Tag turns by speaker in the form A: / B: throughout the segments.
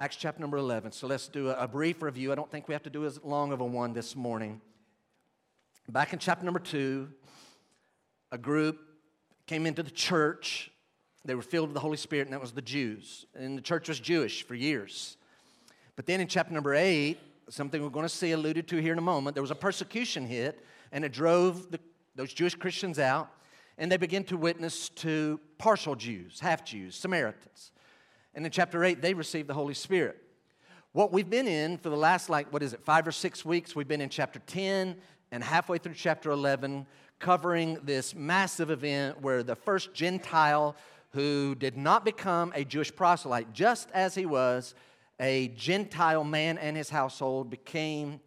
A: Acts chapter number 11. So let's do a, brief review. I don't think we have to do as long of a one this morning. Back in chapter number 2, a group came into the church. They were filled with the Holy Spirit, and that was the Jews. And the church was Jewish for years. But then in chapter number 8, something we're going to see alluded to here in a moment, there was a persecution hit, and it drove the, those Jewish Christians out, and they began to witness to partial Jews, half Jews, Samaritans. And in chapter 8, they received the Holy Spirit. What we've been in for the last, like, what is it, five or six weeks, we've been in chapter 10 and halfway through chapter 11, covering this massive event where the first Gentile who did not become a Jewish proselyte, just as he was a Gentile man and his household, became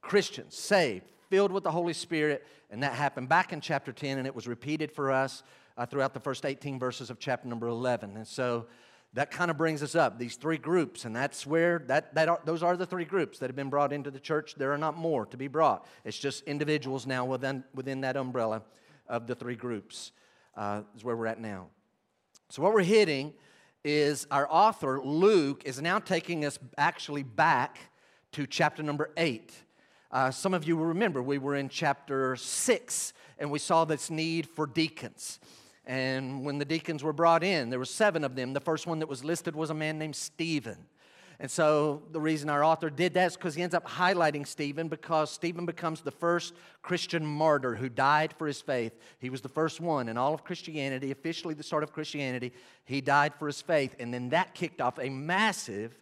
A: Christians, saved, filled with the Holy Spirit, and that happened back in chapter 10, and it was repeated for us uh, throughout the first 18 verses of chapter number 11. And so that kind of brings us up these three groups and that's where that, that are, those are the three groups that have been brought into the church. There are not more to be brought. It's just individuals now within, within that umbrella of the three groups uh, is where we're at now. So what we're hitting is our author luke is now taking us actually back to chapter number eight. Uh, some of you will remember we were in chapter six and we saw this need for deacons and when the deacons were brought in, there were seven of them. The first one that was listed was a man named Stephen. And so the reason our author did that is because he ends up highlighting Stephen because Stephen becomes the first Christian martyr who died for his faith. He was the first one in all of Christianity, officially the start of Christianity. He died for his faith. And then that kicked off a massive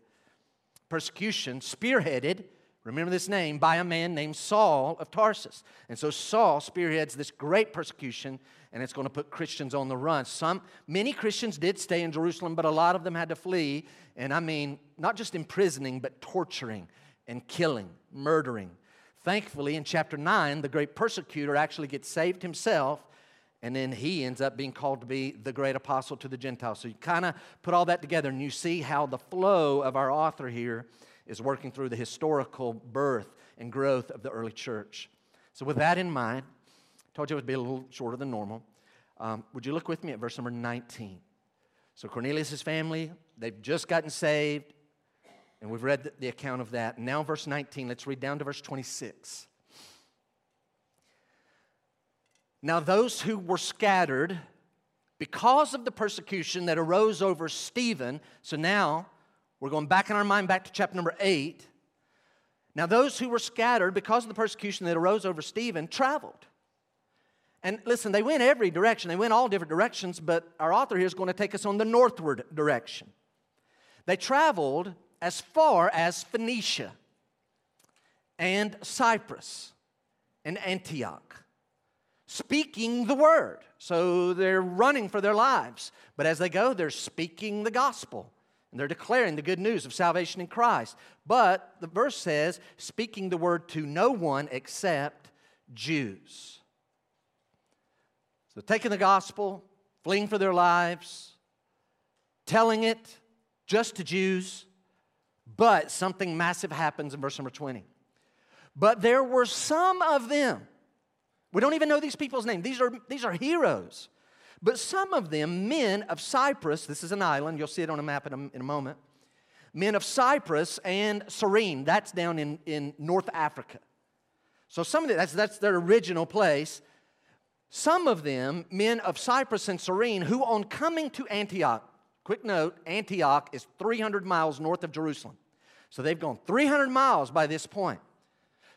A: persecution, spearheaded, remember this name, by a man named Saul of Tarsus. And so Saul spearheads this great persecution and it's going to put Christians on the run. Some, many Christians did stay in Jerusalem, but a lot of them had to flee. And I mean, not just imprisoning, but torturing and killing, murdering. Thankfully, in chapter 9, the great persecutor actually gets saved himself, and then he ends up being called to be the great apostle to the Gentiles. So you kind of put all that together, and you see how the flow of our author here is working through the historical birth and growth of the early church. So, with that in mind, Told you it would be a little shorter than normal. Um, would you look with me at verse number 19? So Cornelius' family, they've just gotten saved, and we've read the, account of that. now, verse 19, let's read down to verse 26. Now, those who were scattered because of the persecution that arose over Stephen, so now we're going back in our mind back to chapter number 8. Now, those who were scattered because of the persecution that arose over Stephen traveled and listen, they went every direction. They went all different directions, but our author here is going to take us on the northward direction. They traveled as far as Phoenicia and Cyprus and Antioch, speaking the word. So they're running for their lives. But as they go, they're speaking the gospel. And they're declaring the good news of salvation in Christ. But the verse says, speaking the word to no one except Jews. So, taking the gospel, fleeing for their lives, telling it just to Jews, but something massive happens in verse number 20. But there were some of them, we don't even know these people's names, these are, these are heroes. But some of them, men of Cyprus, this is an island, you'll see it on a map in a, in a moment, men of Cyprus and Cyrene, that's down in, in North Africa. So some of the, that's, that's their original place. Some of them, men of Cyprus and Cyrene, who on coming to Antioch, quick note, Antioch is 300 miles north of Jerusalem. So they've gone 300 miles by this point.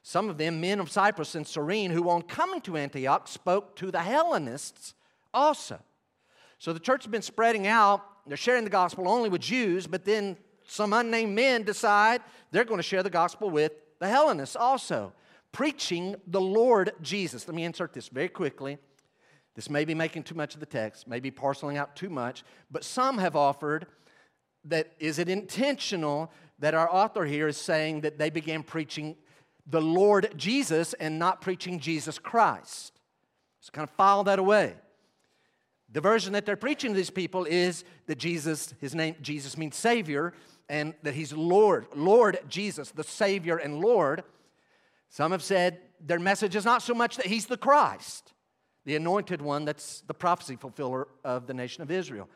A: Some of them, men of Cyprus and Cyrene, who on coming to Antioch spoke to the Hellenists also. So the church has been spreading out. They're sharing the gospel only with Jews, but then some unnamed men decide they're going to share the gospel with the Hellenists also preaching the Lord Jesus. Let me insert this very quickly. This may be making too much of the text, may be parceling out too much, but some have offered that is it intentional that our author here is saying that they began preaching the Lord Jesus and not preaching Jesus Christ. So kind of file that away. The version that they're preaching to these people is that Jesus, his name, Jesus means Savior, and that he's Lord, Lord Jesus, the Savior and Lord. Some have said their message is not so much that he's the Christ, the anointed one that's the prophecy fulfiller of the nation of Israel.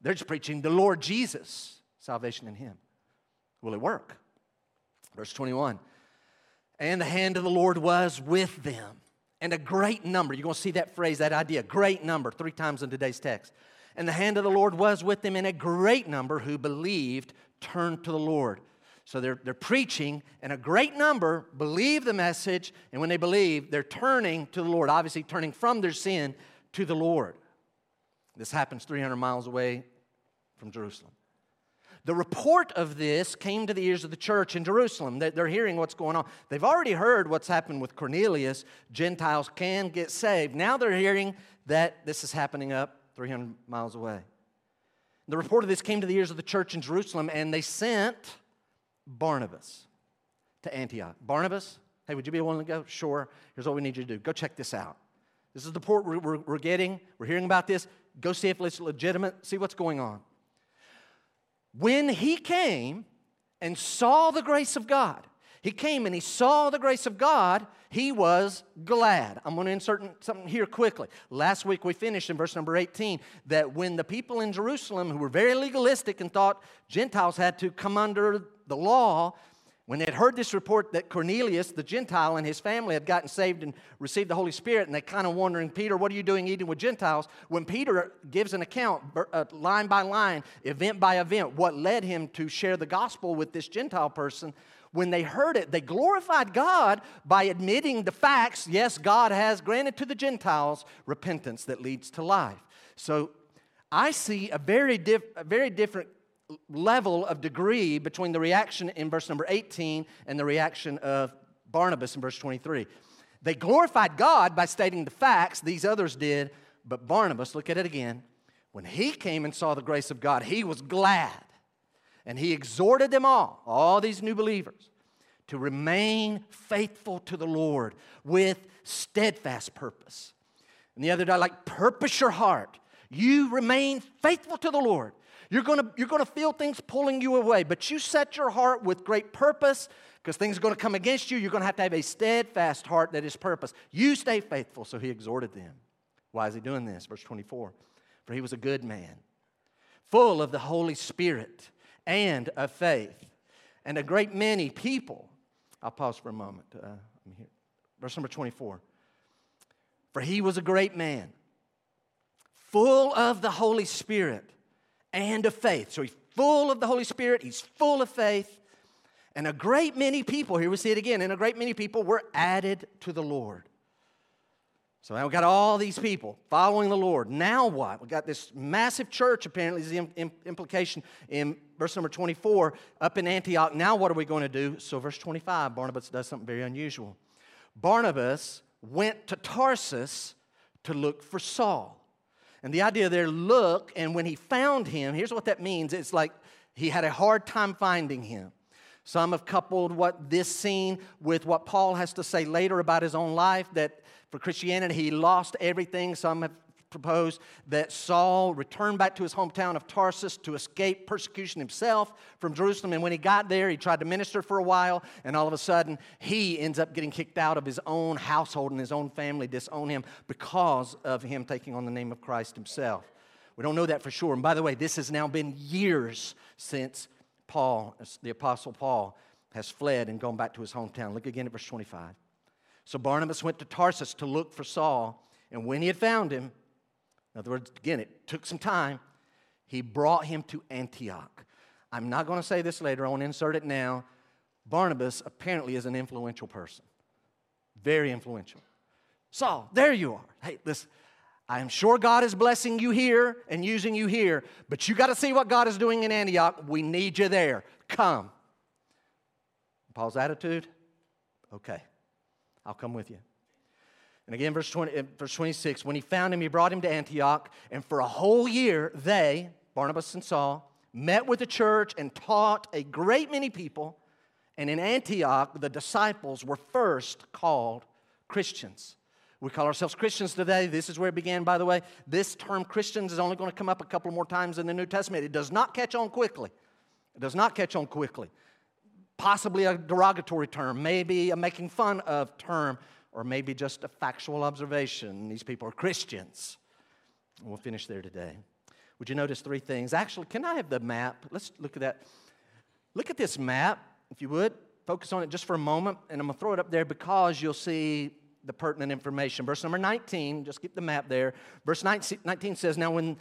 A: They're just preaching the Lord Jesus, salvation in him. Will it work? Verse 21 And the hand of the Lord was with them, and a great number. You're going to see that phrase, that idea, great number, three times in today's text. And the hand of the Lord was with them, and a great number who believed turned to the Lord. So they're, they're preaching, and a great number believe the message, and when they believe, they're turning to the Lord, obviously turning from their sin to the Lord. This happens 300 miles away from Jerusalem. The report of this came to the ears of the church in Jerusalem. They're hearing what's going on. They've already heard what's happened with Cornelius. Gentiles can get saved. Now they're hearing that this is happening up 300 miles away. The report of this came to the ears of the church in Jerusalem, and they sent Barnabas to Antioch. Barnabas, hey, would you be willing to go? Sure. Here's what we need you to do go check this out. This is the port we're, we're, we're getting. We're hearing about this. Go see if it's legitimate, see what's going on. When he came and saw the grace of God, he came and he saw the grace of God, he was glad. I'm going to insert something here quickly. Last week we finished in verse number 18 that when the people in Jerusalem who were very legalistic and thought Gentiles had to come under the law, when they had heard this report that Cornelius, the Gentile, and his family had gotten saved and received the Holy Spirit, and they kind of wondering, Peter, what are you doing eating with Gentiles? When Peter gives an account, uh, line by line, event by event, what led him to share the gospel with this Gentile person, when they heard it, they glorified God by admitting the facts. Yes, God has granted to the Gentiles repentance that leads to life. So I see a very, diff- a very different level of degree between the reaction in verse number 18 and the reaction of Barnabas in verse 23. They glorified God by stating the facts, these others did, but Barnabas, look at it again, when he came and saw the grace of God, he was glad. And he exhorted them all, all these new believers, to remain faithful to the Lord with steadfast purpose. And the other day, like, purpose your heart. You remain faithful to the Lord. You're gonna, you're gonna feel things pulling you away, but you set your heart with great purpose because things are gonna come against you. You're gonna have to have a steadfast heart that is purpose. You stay faithful. So he exhorted them. Why is he doing this? Verse 24. For he was a good man, full of the Holy Spirit and of faith. And a great many people, I'll pause for a moment. Uh, here. Verse number 24. For he was a great man, full of the Holy Spirit and of faith. So he's full of the Holy Spirit, he's full of faith. And a great many people, here we see it again, and a great many people were added to the Lord. So now we've got all these people following the Lord. Now what? We've got this massive church, apparently, is the implication in verse number 24 up in Antioch. Now what are we going to do? So, verse 25, Barnabas does something very unusual. Barnabas went to Tarsus to look for Saul. And the idea there, look, and when he found him, here's what that means it's like he had a hard time finding him. Some have coupled what this scene with what Paul has to say later about his own life that for Christianity he lost everything. Some have proposed that Saul returned back to his hometown of Tarsus to escape persecution himself from Jerusalem. And when he got there, he tried to minister for a while, and all of a sudden, he ends up getting kicked out of his own household and his own family disown him because of him taking on the name of Christ himself. We don't know that for sure. And by the way, this has now been years since Paul, the Apostle Paul, has fled and gone back to his hometown. Look again at verse 25. So Barnabas went to Tarsus to look for Saul, and when he had found him, in other words, again, it took some time. He brought him to Antioch. I'm not going to say this later, I want to insert it now. Barnabas apparently is an influential person, very influential. Saul, there you are. Hey, listen, I am sure God is blessing you here and using you here, but you got to see what God is doing in Antioch. We need you there. Come. Paul's attitude? Okay, I'll come with you. And again, verse, 20, uh, verse 26 when he found him, he brought him to Antioch, and for a whole year, they, Barnabas and Saul, met with the church and taught a great many people. And in Antioch, the disciples were first called Christians. We call ourselves Christians today. This is where it began, by the way. This term Christians is only going to come up a couple more times in the New Testament. It does not catch on quickly. It does not catch on quickly. Possibly a derogatory term, maybe a making fun of term or maybe just a factual observation. These people are Christians. we'll finish there today. Would you notice three things? Actually, can I have the map? Let's look at that. Look at this map, if you would. Focus on it just for a moment, and I'm going to throw it up there because you'll see the pertinent information. Verse number 19, just keep the map there. Verse 19 says, Now, when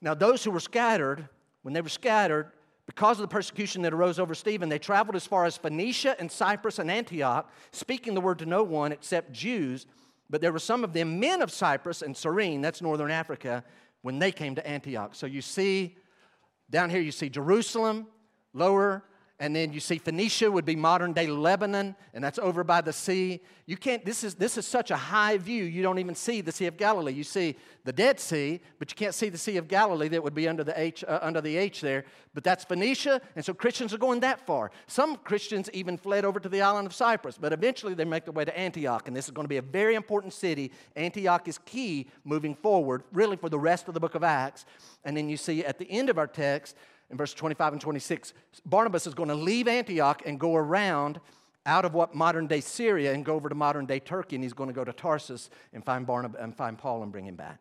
A: now those who were scattered, when they were scattered, because of the persecution that arose over Stephen, they traveled as far as Phoenicia and Cyprus and Antioch, speaking the word to no one except Jews. But there were some of them men of Cyprus and Cyrene, that's northern Africa, when they came to Antioch. So you see, down here you see Jerusalem, lower and then you see Phoenicia would be modern day Lebanon, and that's over by the sea. You can't, this is, this is such a high view, you don't even see the Sea of Galilee. You see the Dead Sea, but you can't see the Sea of Galilee that would be under the H, uh, under the H there. But that's Phoenicia, and so Christians are going that far. Some Christians even fled over to the island of Cyprus, but eventually they make their way to Antioch, and this is going to be a very important city. Antioch is key moving forward, really for the rest of the book of Acts. And then you see at the end of our text, in verse 25 and 26, Barnabas is going to leave Antioch and go around out of what modern day Syria and go over to modern day Turkey, and he's going to go to Tarsus and find Barnabas and find Paul and bring him back.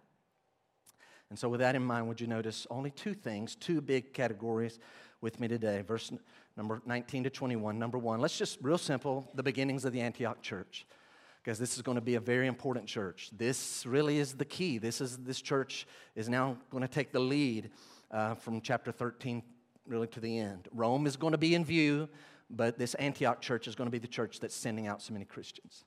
A: And so, with that in mind, would you notice only two things, two big categories with me today? Verse number 19 to 21. Number one, let's just real simple the beginnings of the Antioch church because this is going to be a very important church. This really is the key. This is this church is now going to take the lead uh, from chapter 13 really to the end. Rome is going to be in view, but this Antioch church is going to be the church that's sending out so many Christians.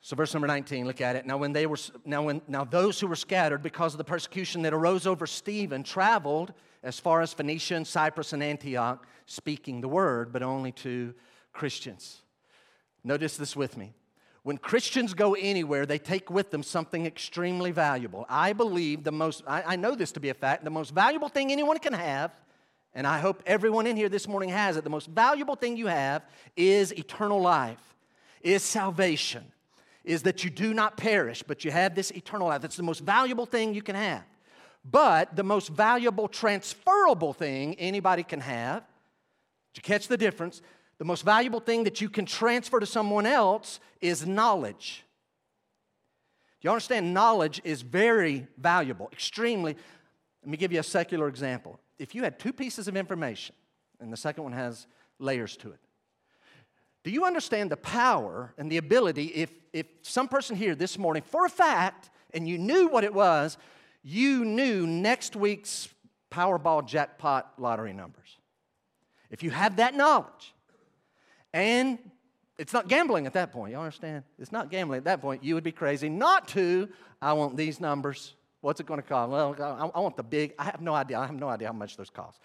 A: So verse number 19, look at it. Now when they were now when now those who were scattered because of the persecution that arose over Stephen traveled as far as Phoenicia and Cyprus and Antioch speaking the word, but only to Christians. Notice this with me. When Christians go anywhere, they take with them something extremely valuable. I believe the most, I, I, know this to be a fact, the most valuable thing anyone can have, and I hope everyone in here this morning has it, the most valuable thing you have is eternal life, is salvation, is that you do not perish, but you have this eternal life. That's the most valuable thing you can have. But the most valuable transferable thing anybody can have, did you catch the difference? The most valuable thing that you can transfer to someone else is knowledge. Do you understand? Knowledge is very valuable, extremely. Let me give you a secular example. If you had two pieces of information, and the second one has layers to it, do you understand the power and the ability if, if some person here this morning, for a fact, and you knew what it was, you knew next week's Powerball jackpot lottery numbers? If you have that knowledge, and it's not gambling at that point. You understand? It's not gambling at that point. You would be crazy not to. I want these numbers. What's it going to cost? Well, I want the big. I have no idea. I have no idea how much those cost.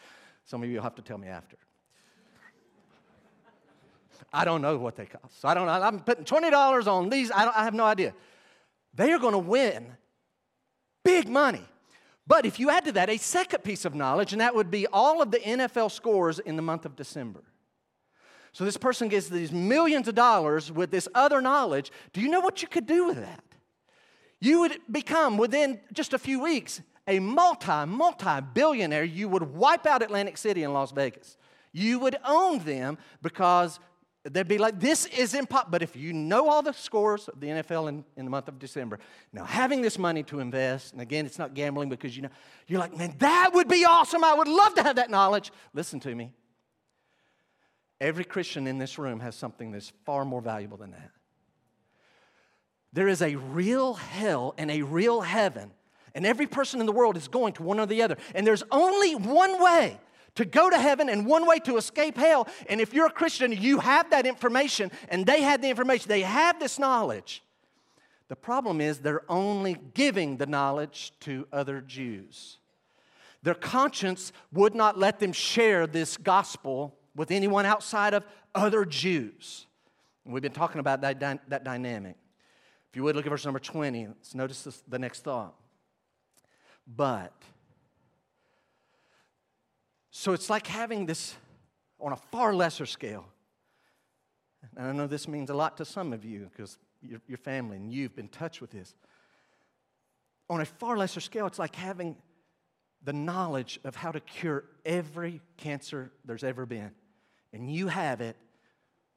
A: Some of you will have to tell me after. I don't know what they cost. So I don't know. I'm putting $20 on these. I, I have no idea. They are going to win big money. But if you add to that a second piece of knowledge, and that would be all of the NFL scores in the month of December. So this person gets these millions of dollars with this other knowledge. Do you know what you could do with that? You would become, within just a few weeks, a multi, multi billionaire. You would wipe out Atlantic City and Las Vegas. You would own them because they'd be like, this is impossible. But if you know all the scores of the NFL in, in the month of December, now having this money to invest, and again, it's not gambling because you know, you're like, man, that would be awesome. I would love to have that knowledge. Listen to me. Every Christian in this room has something that's far more valuable than that. There is a real hell and a real heaven, and every person in the world is going to one or the other. And there's only one way to go to heaven and one way to escape hell. And if you're a Christian, you have that information, and they have the information, they have this knowledge. The problem is they're only giving the knowledge to other Jews. Their conscience would not let them share this gospel with anyone outside of other Jews. And we've been talking about that, dy- that dynamic. If you would look at verse number 20, let's notice this, the next thought. But, so it's like having this on a far lesser scale. And I know this means a lot to some of you because your, your family and you've been touched with this. On a far lesser scale, it's like having the knowledge of how to cure every cancer there's ever been and you have it,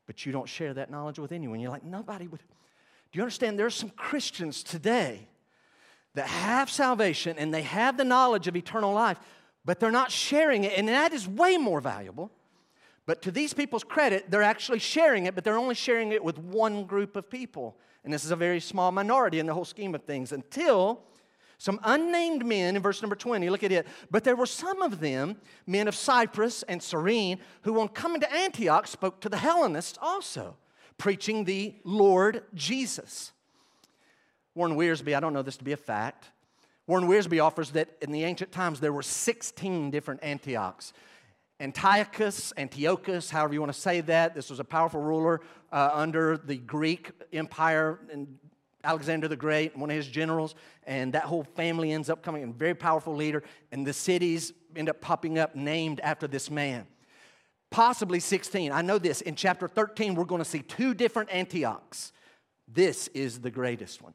A: but you don't share that knowledge with anyone. You're like, nobody would. Do you understand? There's some Christians today that have salvation and they have the knowledge of eternal life, but they're not sharing it, and that is way more valuable. But to these people's credit, they're actually sharing it, but they're only sharing it with one group of people. And this is a very small minority in the whole scheme of things until some unnamed men in verse number 20, look at it. But there were some of them, men of Cyprus and Cyrene, who on coming to Antioch spoke to the Hellenists also, preaching the Lord Jesus. Warren Wiersbe, I don't know this to be a fact. Warren Wiersbe offers that in the ancient times there were 16 different Antiochs. Antiochus, Antiochus, however you want to say that. This was a powerful ruler uh, under the Greek Empire and Alexander the Great, one of his generals, and that whole family ends up coming, a very powerful leader, and the cities end up popping up named after this man. Possibly 16. I know this. In chapter 13, we're going to see two different Antiochs. This is the greatest one.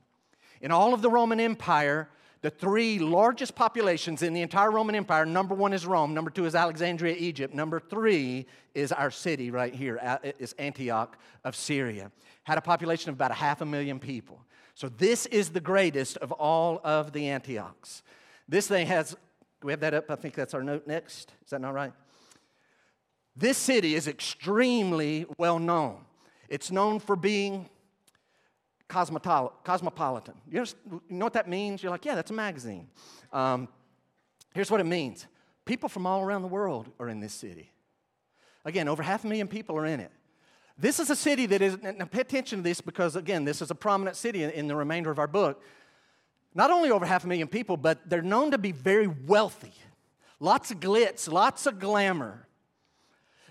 A: In all of the Roman Empire, the three largest populations in the entire Roman Empire number one is Rome, number two is Alexandria, Egypt, number three is our city right here, uh, is Antioch of Syria. Had a population of about a half a million people. So this is the greatest of all of the Antiochs. This thing has, we have that up? I think that's our note next. Is that not right? This city is extremely well known. It's known for being cosmopolitan. You know what that means? You're like, yeah, that's a magazine. Um, here's what it means people from all around the world are in this city. Again, over half a million people are in it. This is a city that is, now pay attention to this because, again, this is a prominent city in the remainder of our book. Not only over half a million people, but they're known to be very wealthy. Lots of glitz, lots of glamour.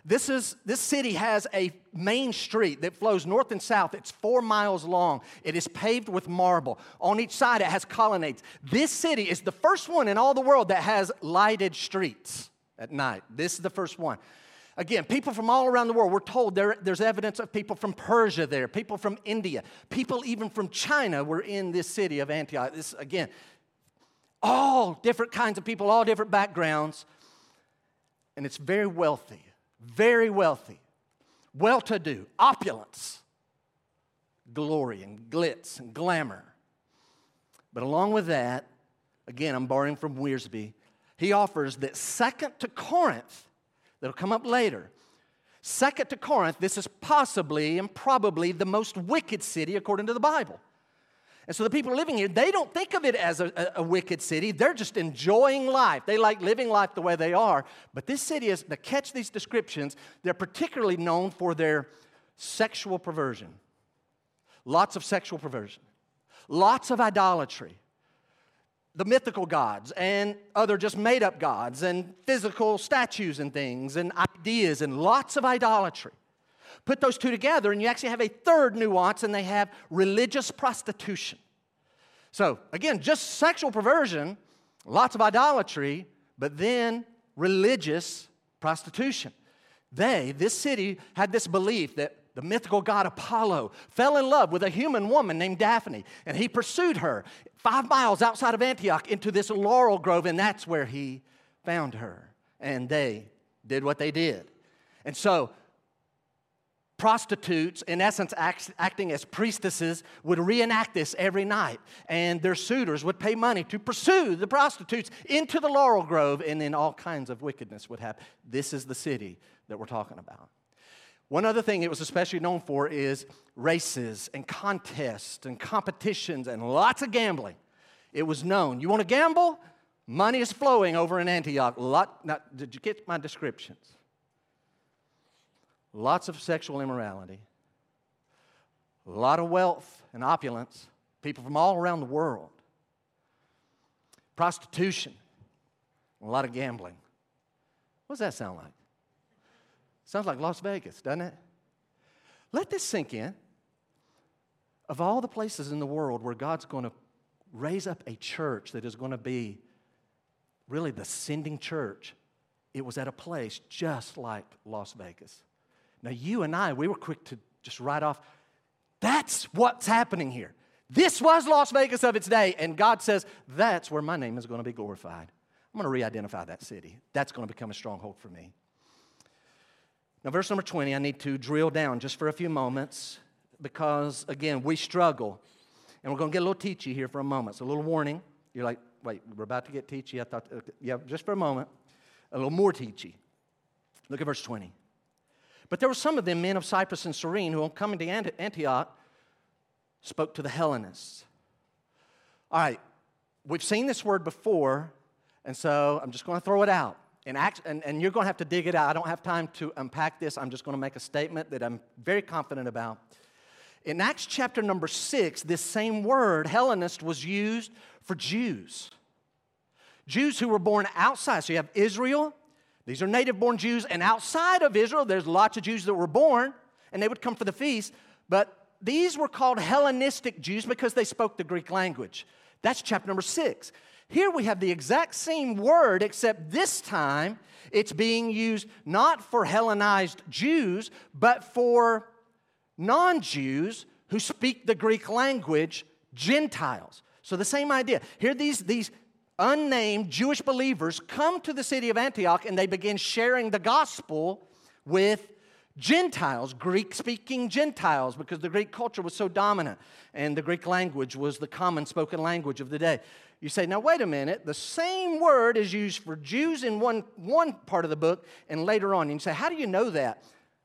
A: This, is, this city has a main street that flows north and south. It's four miles long. It is paved with marble. On each side, it has colonnades. This city is the first one in all the world that has lighted streets at night. This is the first one. Again, people from all around the world, we're told there, there's evidence of people from Persia there, people from India, people even from China were in this city of Antioch. This, again, all different kinds of people, all different backgrounds. And it's very wealthy, very wealthy, well to do, opulence, glory and glitz and glamour. But along with that, again, I'm borrowing from Wiersbe, he offers that second to Corinth, that'll come up later. Second to Corinth, this is possibly and probably the most wicked city according to the Bible. And so the people living here, they don't think of it as a, a, wicked city. They're just enjoying life. They like living life the way they are. But this city is, to catch these descriptions, they're particularly known for their sexual perversion. Lots of sexual perversion, lots of idolatry, the mythical gods and other just made up gods and physical statues and things and ideas and lots of idolatry. Put those two together, and you actually have a third nuance, and they have religious prostitution. So, again, just sexual perversion, lots of idolatry, but then religious prostitution. They, this city, had this belief that the mythical god Apollo, fell in love with a human woman named Daphne, and he pursued her five miles outside of Antioch into this laurel grove, and that's where he found her. And they did what they did. And so, prostitutes, in essence, act, acting as priestesses, would reenact this every night. And their suitors would pay money to pursue the prostitutes into the laurel grove, and then all kinds of wickedness would happen. This is the city that we're talking about. One other thing it was especially known for is races and contests and competitions and lots of gambling. It was known. You want to gamble? Money is flowing over in Antioch. Lot, did you get my descriptions? Lots of sexual immorality, a lot of wealth and opulence, people from all around the world, prostitution, a lot of gambling. What does that sound like? Sounds like Las Vegas, doesn't it? Let this sink in. Of all the places in the world where God's going to raise up a church that is going to be really the sending church, it was at a place just like Las Vegas. Now, you and I, we were quick to just write off, that's what's happening here. This was Las Vegas of its day, and God says, that's where my name is going to be glorified. I'm going to re identify that city. That's going to become a stronghold for me. Now, verse number 20, I need to drill down just for a few moments because, again, we struggle. And we're going to get a little teachy here for a moment. So, a little warning. You're like, wait, we're about to get teachy. I thought, uh, yeah, just for a moment. a little more teachy. Look at verse 20. But there were some of them, men of Cyprus and Cyrene, who, on coming to Antioch, spoke to the Hellenists. All right, we've seen this word before, and so I'm just going to throw it out. And, act, and, and you're going to have to dig it out. I don't have time to unpack this. I'm just going to make a statement that I'm very confident about. In Acts chapter number six, this same word, Hellenist, was used for Jews. Jews who were born outside. So you have Israel, these are native born Jews, and outside of Israel, there's lots of Jews that were born, and they would come for the feast. But these were called Hellenistic Jews because they spoke the Greek language. That's chapter number six. Here we have the exact same word, except this time it's being used not for Hellenized Jews, but for non Jews who speak the Greek language, Gentiles. So the same idea. Here, these, these unnamed Jewish believers come to the city of Antioch and they begin sharing the gospel with Gentiles, Greek speaking Gentiles, because the Greek culture was so dominant and the Greek language was the common spoken language of the day. You say, now wait a minute, the same word is used for Jews in one, one part of the book and later on. And you say, how do you know that?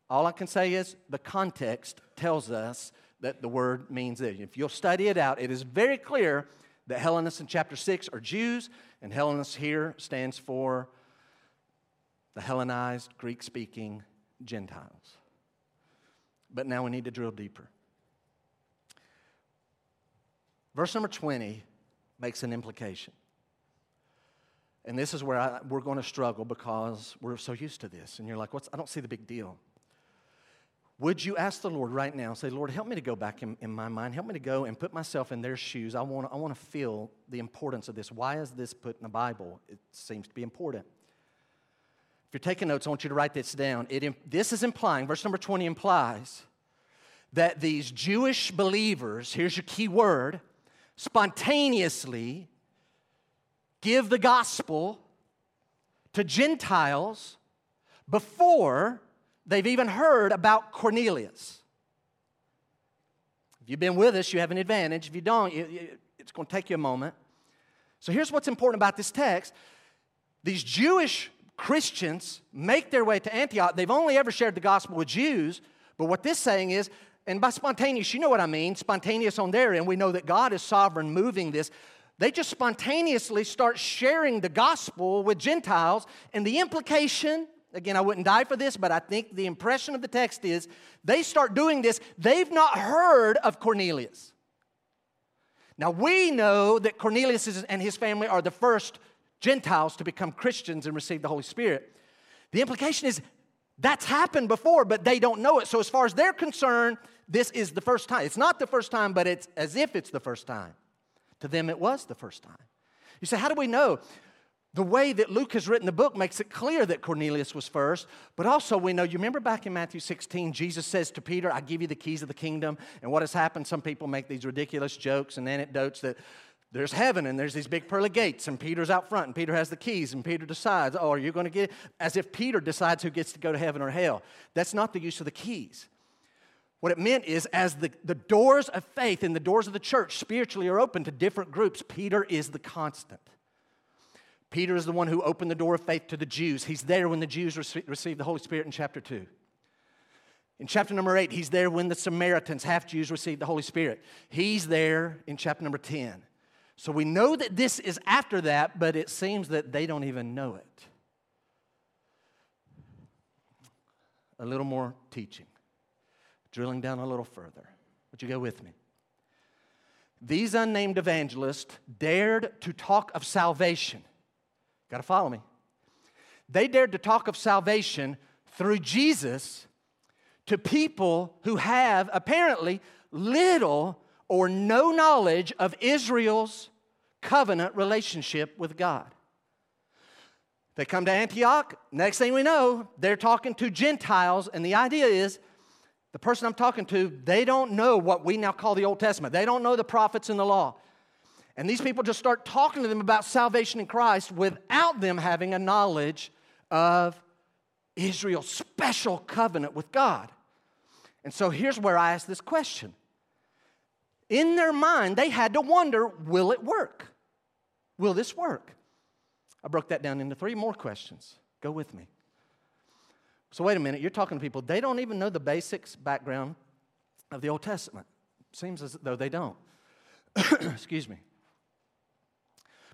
A: All I can say is the context tells us that the word means this. If you'll study it out, it is very clear that Hellenists in chapter 6 are Jews, and Hellenists here stands for the Hellenized, Greek speaking Gentiles. But now we need to drill deeper. Verse number 20 makes an implication. And this is where I, we're going to struggle because we're so used to this. And you're like, What's, I don't see the big deal. Would you ask the Lord right now, say, Lord, help me to go back in, in my mind. Help me to go and put myself in their shoes. I want, I want to feel the importance of this. Why is this put in the Bible? It seems to be important. If you're taking notes, I want you to write this down. It, this is implying, verse number 20 implies that these Jewish believers, here's your key word, spontaneously give the gospel to Gentiles before they've even heard about Cornelius. If you've been with us, you have an advantage. If you don't, it's going to take you a moment. So here's what's important about this text these Jewish Christians make their way to Antioch. They've only ever shared the gospel with Jews, but what this saying is, and by spontaneous, you know what I mean, spontaneous on their end, we know that God is sovereign moving this. They just spontaneously start sharing the gospel with Gentiles, and the implication Again, I wouldn't die for this, but I think the impression of the text is they start doing this. They've not heard of Cornelius. Now, we know that Cornelius and his family are the first Gentiles to become Christians and receive the Holy Spirit. The implication is that's happened before, but they don't know it. So, as far as they're concerned, this is the first time. It's not the first time, but it's as if it's the first time. To them, it was the first time. You say, how do we know? the way that Luke has written the book makes it clear that Cornelius was first, but also we know, you remember back in Matthew 16, Jesus says to Peter, I give you the keys of the kingdom. And what has happened? Some people make these ridiculous jokes and anecdotes that there's heaven and there's these big pearly gates, and Peter's out front, and Peter has the keys, and Peter decides, oh, are you going to get it? As if Peter decides who gets to go to heaven or hell. That's not the use of the keys. What it meant is, as the, the doors of faith and the doors of the church spiritually are open to different groups, Peter is the constant. Peter is the one who opened the door of faith to the Jews. He's there when the Jews received the Holy Spirit in chapter 2. In chapter number 8, he's there when the Samaritans, half Jews, received the Holy Spirit. He's there in chapter number 10. So we know that this is after that, but it seems that they don't even know it. A little more teaching, drilling down a little further. Would you go with me? These unnamed evangelists dared to talk of salvation Got to follow me. They dared to talk of salvation through Jesus to people who have apparently little or no knowledge of Israel's covenant relationship with God. They come to Antioch. Next thing we know, they're talking to Gentiles, and the idea is the person I'm talking to, they don't know what we now call the Old Testament. They don't know the prophets and the law. And these people just start talking to them about salvation in Christ without them having a knowledge of Israel's special covenant with God. And so here's where I ask this question. In their mind, they had to wonder will it work? Will this work? I broke that down into three more questions. Go with me. So, wait a minute, you're talking to people, they don't even know the basics background of the Old Testament. Seems as though they don't. Excuse me.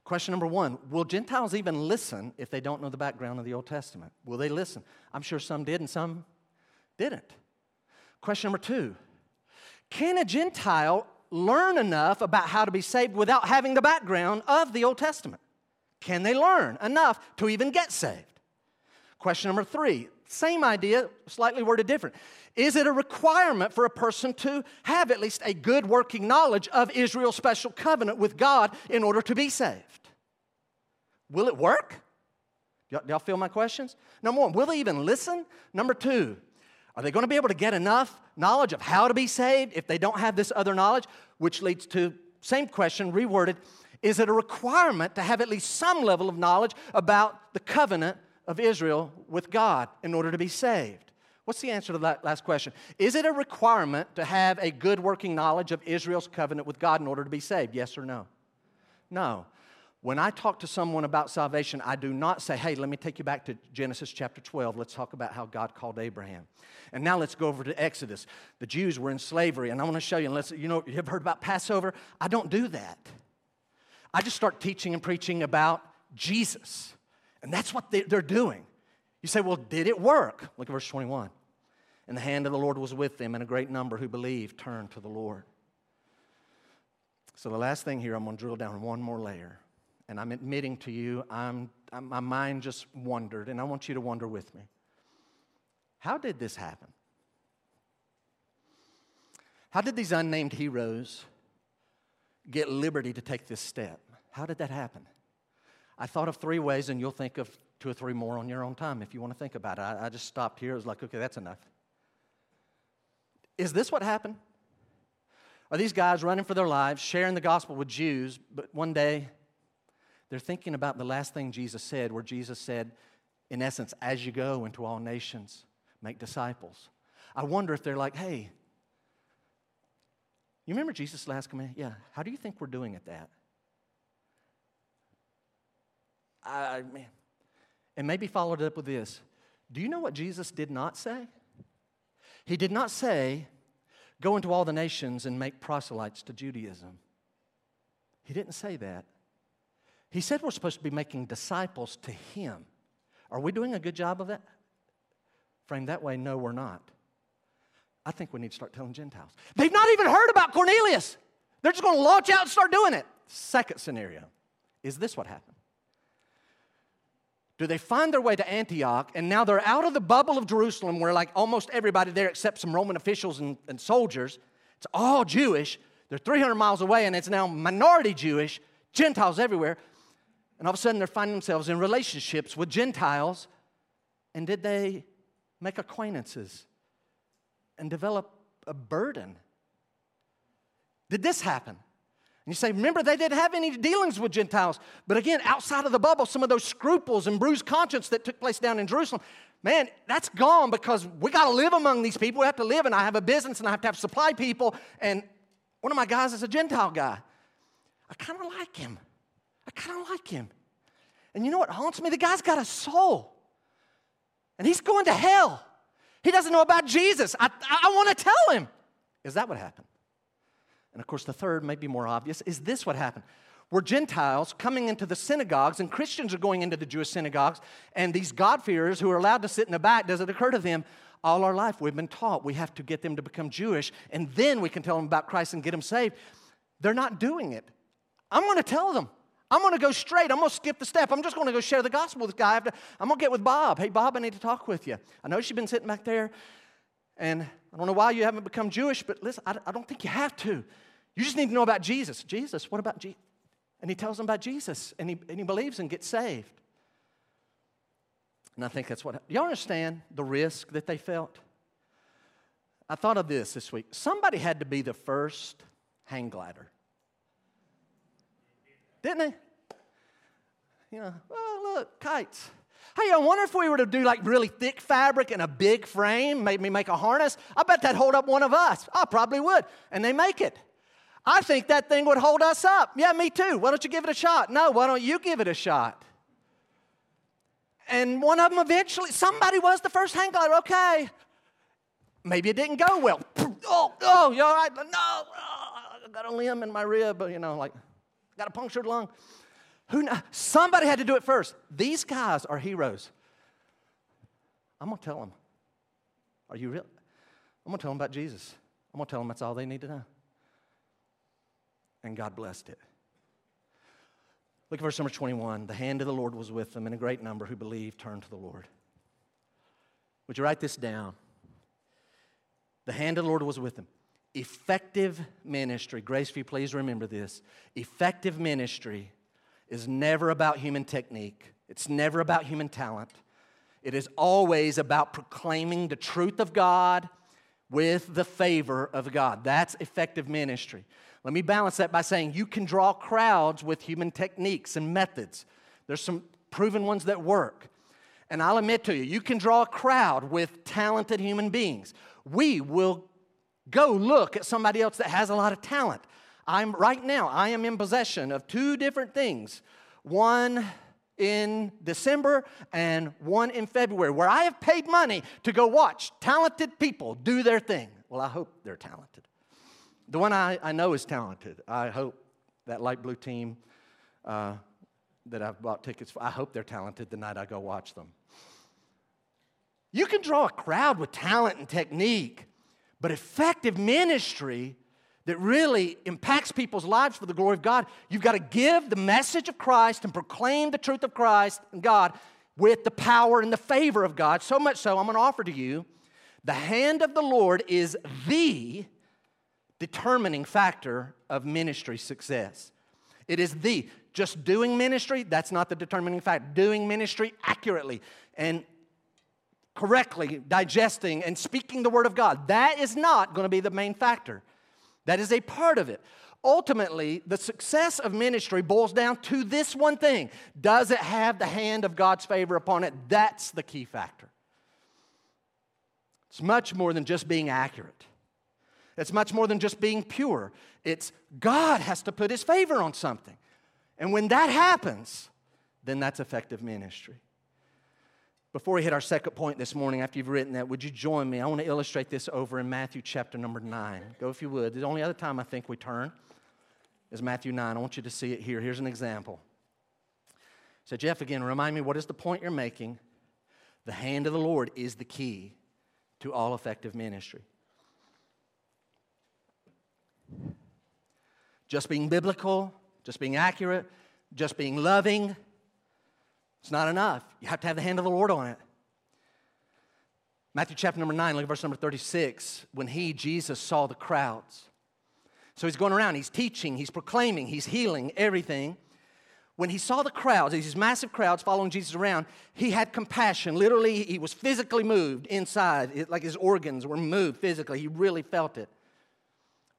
A: Question number one Will Gentiles even listen if they don't know the background of the Old Testament? Will they listen? I'm sure some did and some didn't. Question number two Can a Gentile learn enough about how to be saved without having the background of the Old Testament? Can they learn enough to even get saved? Question number three same idea, slightly worded different. Is it a requirement for a person to have at least a good working knowledge of Israel's special covenant with God in order to be saved? Will it work? Y'all feel my questions? Number one, will they even listen? Number two, are they going to be able to get enough knowledge of how to be saved if they don't have this other knowledge? Which leads to same question reworded is it a requirement to have at least some level of knowledge about the covenant of Israel with God in order to be saved? What's the answer to that last question? Is it a requirement to have a good working knowledge of Israel's covenant with God in order to be saved? Yes or no? No. When I talk to someone about salvation, I do not say, hey, let me take you back to Genesis chapter 12. Let's talk about how God called Abraham. And now let's go over to Exodus. The Jews were in slavery, and I want to show you, unless you know, you ever heard about Passover? I don't do that. I just start teaching and preaching about Jesus. And that's what they're doing. You say, well, did it work? Look at verse 21. And the hand of the Lord was with them, and a great number who believed turned to the Lord. So the last thing here, I'm going to drill down one more layer. And I'm admitting to you, I'm, I'm, my mind just wandered, and I want you to wonder with me. How did this happen? How did these unnamed heroes get liberty to take this step? How did that happen? I thought of three ways, and you'll think of two or three more on your own time if you want to think about it. I, I just stopped here. I was like, okay, that's enough. Is this what happened? Are these guys running for their lives, sharing the gospel with Jews, but one day they're thinking about the last thing Jesus said, where Jesus said, in essence, as you go into all nations, make disciples. I wonder if they're like, hey, you remember Jesus' last command? Yeah. How do you think we're doing at that? I, man. And maybe followed it up with this. Do you know what Jesus did not say? He did not say, go into all the nations and make proselytes to Judaism. He didn't say that. He said we're supposed to be making disciples to Him. Are we doing a good job of that? Framed that way, no, we're not. I think we need to start telling Gentiles. They've not even heard about Cornelius. They're just going to launch out and start doing it. Second scenario is this what happened? Do they find their way to Antioch and now they're out of the bubble of Jerusalem where, like, almost everybody there except some Roman officials and, and soldiers, it's all Jewish. They're 300 miles away and it's now minority Jewish, Gentiles everywhere. And all of a sudden, they're finding themselves in relationships with Gentiles. And did they make acquaintances and develop a burden? Did this happen? And you say, remember, they didn't have any dealings with Gentiles. But again, outside of the bubble, some of those scruples and bruised conscience that took place down in Jerusalem, man, that's gone because we got to live among these people. We have to live, and I have a business and I have to have supply people. And one of my guys is a Gentile guy. I kind of like him. I kind of like him. And you know what haunts me? The guy's got a soul. And he's going to hell. He doesn't know about Jesus. I, I want to tell him. Is that what happened? And of course, the third, may be more obvious, is this what happened? Were Gentiles coming into the synagogues, and Christians are going into the Jewish synagogues, and these God-fearers who are allowed to sit in the back, does it occur to them, all our life we've been taught we have to get them to become Jewish, and then we can tell them about Christ and get them saved? They're not doing it. I'm going to tell them. I'm going to go straight. I'm going to skip the step. I'm just going to go share the gospel with guy. I'm going to get with Bob. Hey, Bob, I need to talk with you. I know she's been sitting back there, and I don't know why you haven't become Jewish, but listen, I, I don't think you have to. You just need to know about Jesus. Jesus, what about Jesus? And he tells them about Jesus, and he, and he believes and gets saved. And I think that's what, y'all understand the risk that they felt? I thought of this this week. Somebody had to be the first hang glider. Didn't they? You know, oh, look, kites. Hey, I wonder if we were to do like really thick fabric and a big frame, maybe make a harness. I bet that'd hold up one of us. I probably would. And they make it. I think that thing would hold us up. Yeah, me too. Why don't you give it a shot? No, why don't you give it a shot? And one of them eventually, somebody was the first hang glider. Okay. Maybe it didn't go well. Oh, oh, you all right? No, oh, I got a limb in my rib, you know, like, got a punctured lung. Who know? Somebody had to do it first. These guys are heroes. I'm going to tell them. Are you real? I'm going to tell them about Jesus. I'm going to tell them that's all they need to know. And God blessed it. Look at verse number 21. The hand of the Lord was with them, and a great number who believed turned to the Lord. Would you write this down? The hand of the Lord was with them. Effective ministry. Graceview, please remember this. Effective ministry is never about human technique, it's never about human talent. It is always about proclaiming the truth of God with the favor of God. That's effective ministry. Let me balance that by saying you can draw crowds with human techniques and methods. There's some proven ones that work. And I'll admit to you, you can draw a crowd with talented human beings. We will go look at somebody else that has a lot of talent. I'm right now, I am in possession of two different things. One in December and one in February, where I have paid money to go watch talented people do their thing. Well, I hope they're talented. The one I, I know is talented. I hope that light blue team uh, that I've bought tickets for, I hope they're talented the night I go watch them. You can draw a crowd with talent and technique, but effective ministry that really impacts people's lives for the glory of God, you've got to give the message of Christ and proclaim the truth of Christ and God with the power and the favor of God. So much so, I'm going to offer to you the hand of the Lord is the determining factor of ministry success. It is the just doing ministry, that's not the determining factor. Doing ministry accurately and correctly, digesting and speaking the word of God, that is not going to be the main factor. That is a part of it. Ultimately, the success of ministry boils down to this one thing Does it have the hand of God's favor upon it? That's the key factor. It's much more than just being accurate, it's much more than just being pure. It's God has to put his favor on something. And when that happens, then that's effective ministry. Before we hit our second point this morning, after you've written that, would you join me? I want to illustrate this over in Matthew chapter number 9. Go if you would. The only other time I think we turn is Matthew 9. I want you to see it here. Here's an example. So, Jeff, again, remind me what is the point you're making? The hand of the Lord is the key to all effective ministry. Just being biblical, just being accurate, just being loving, it's not enough. You have to have the hand of the Lord on it. Matthew chapter number 9, look at verse number 36. When he, Jesus, saw the crowds. So he's going around, he's teaching, he's proclaiming, he's healing, everything. When he saw the crowds, these massive crowds following Jesus around, he had compassion. Literally, he was physically moved inside, it, like his organs were moved physically. He really felt it.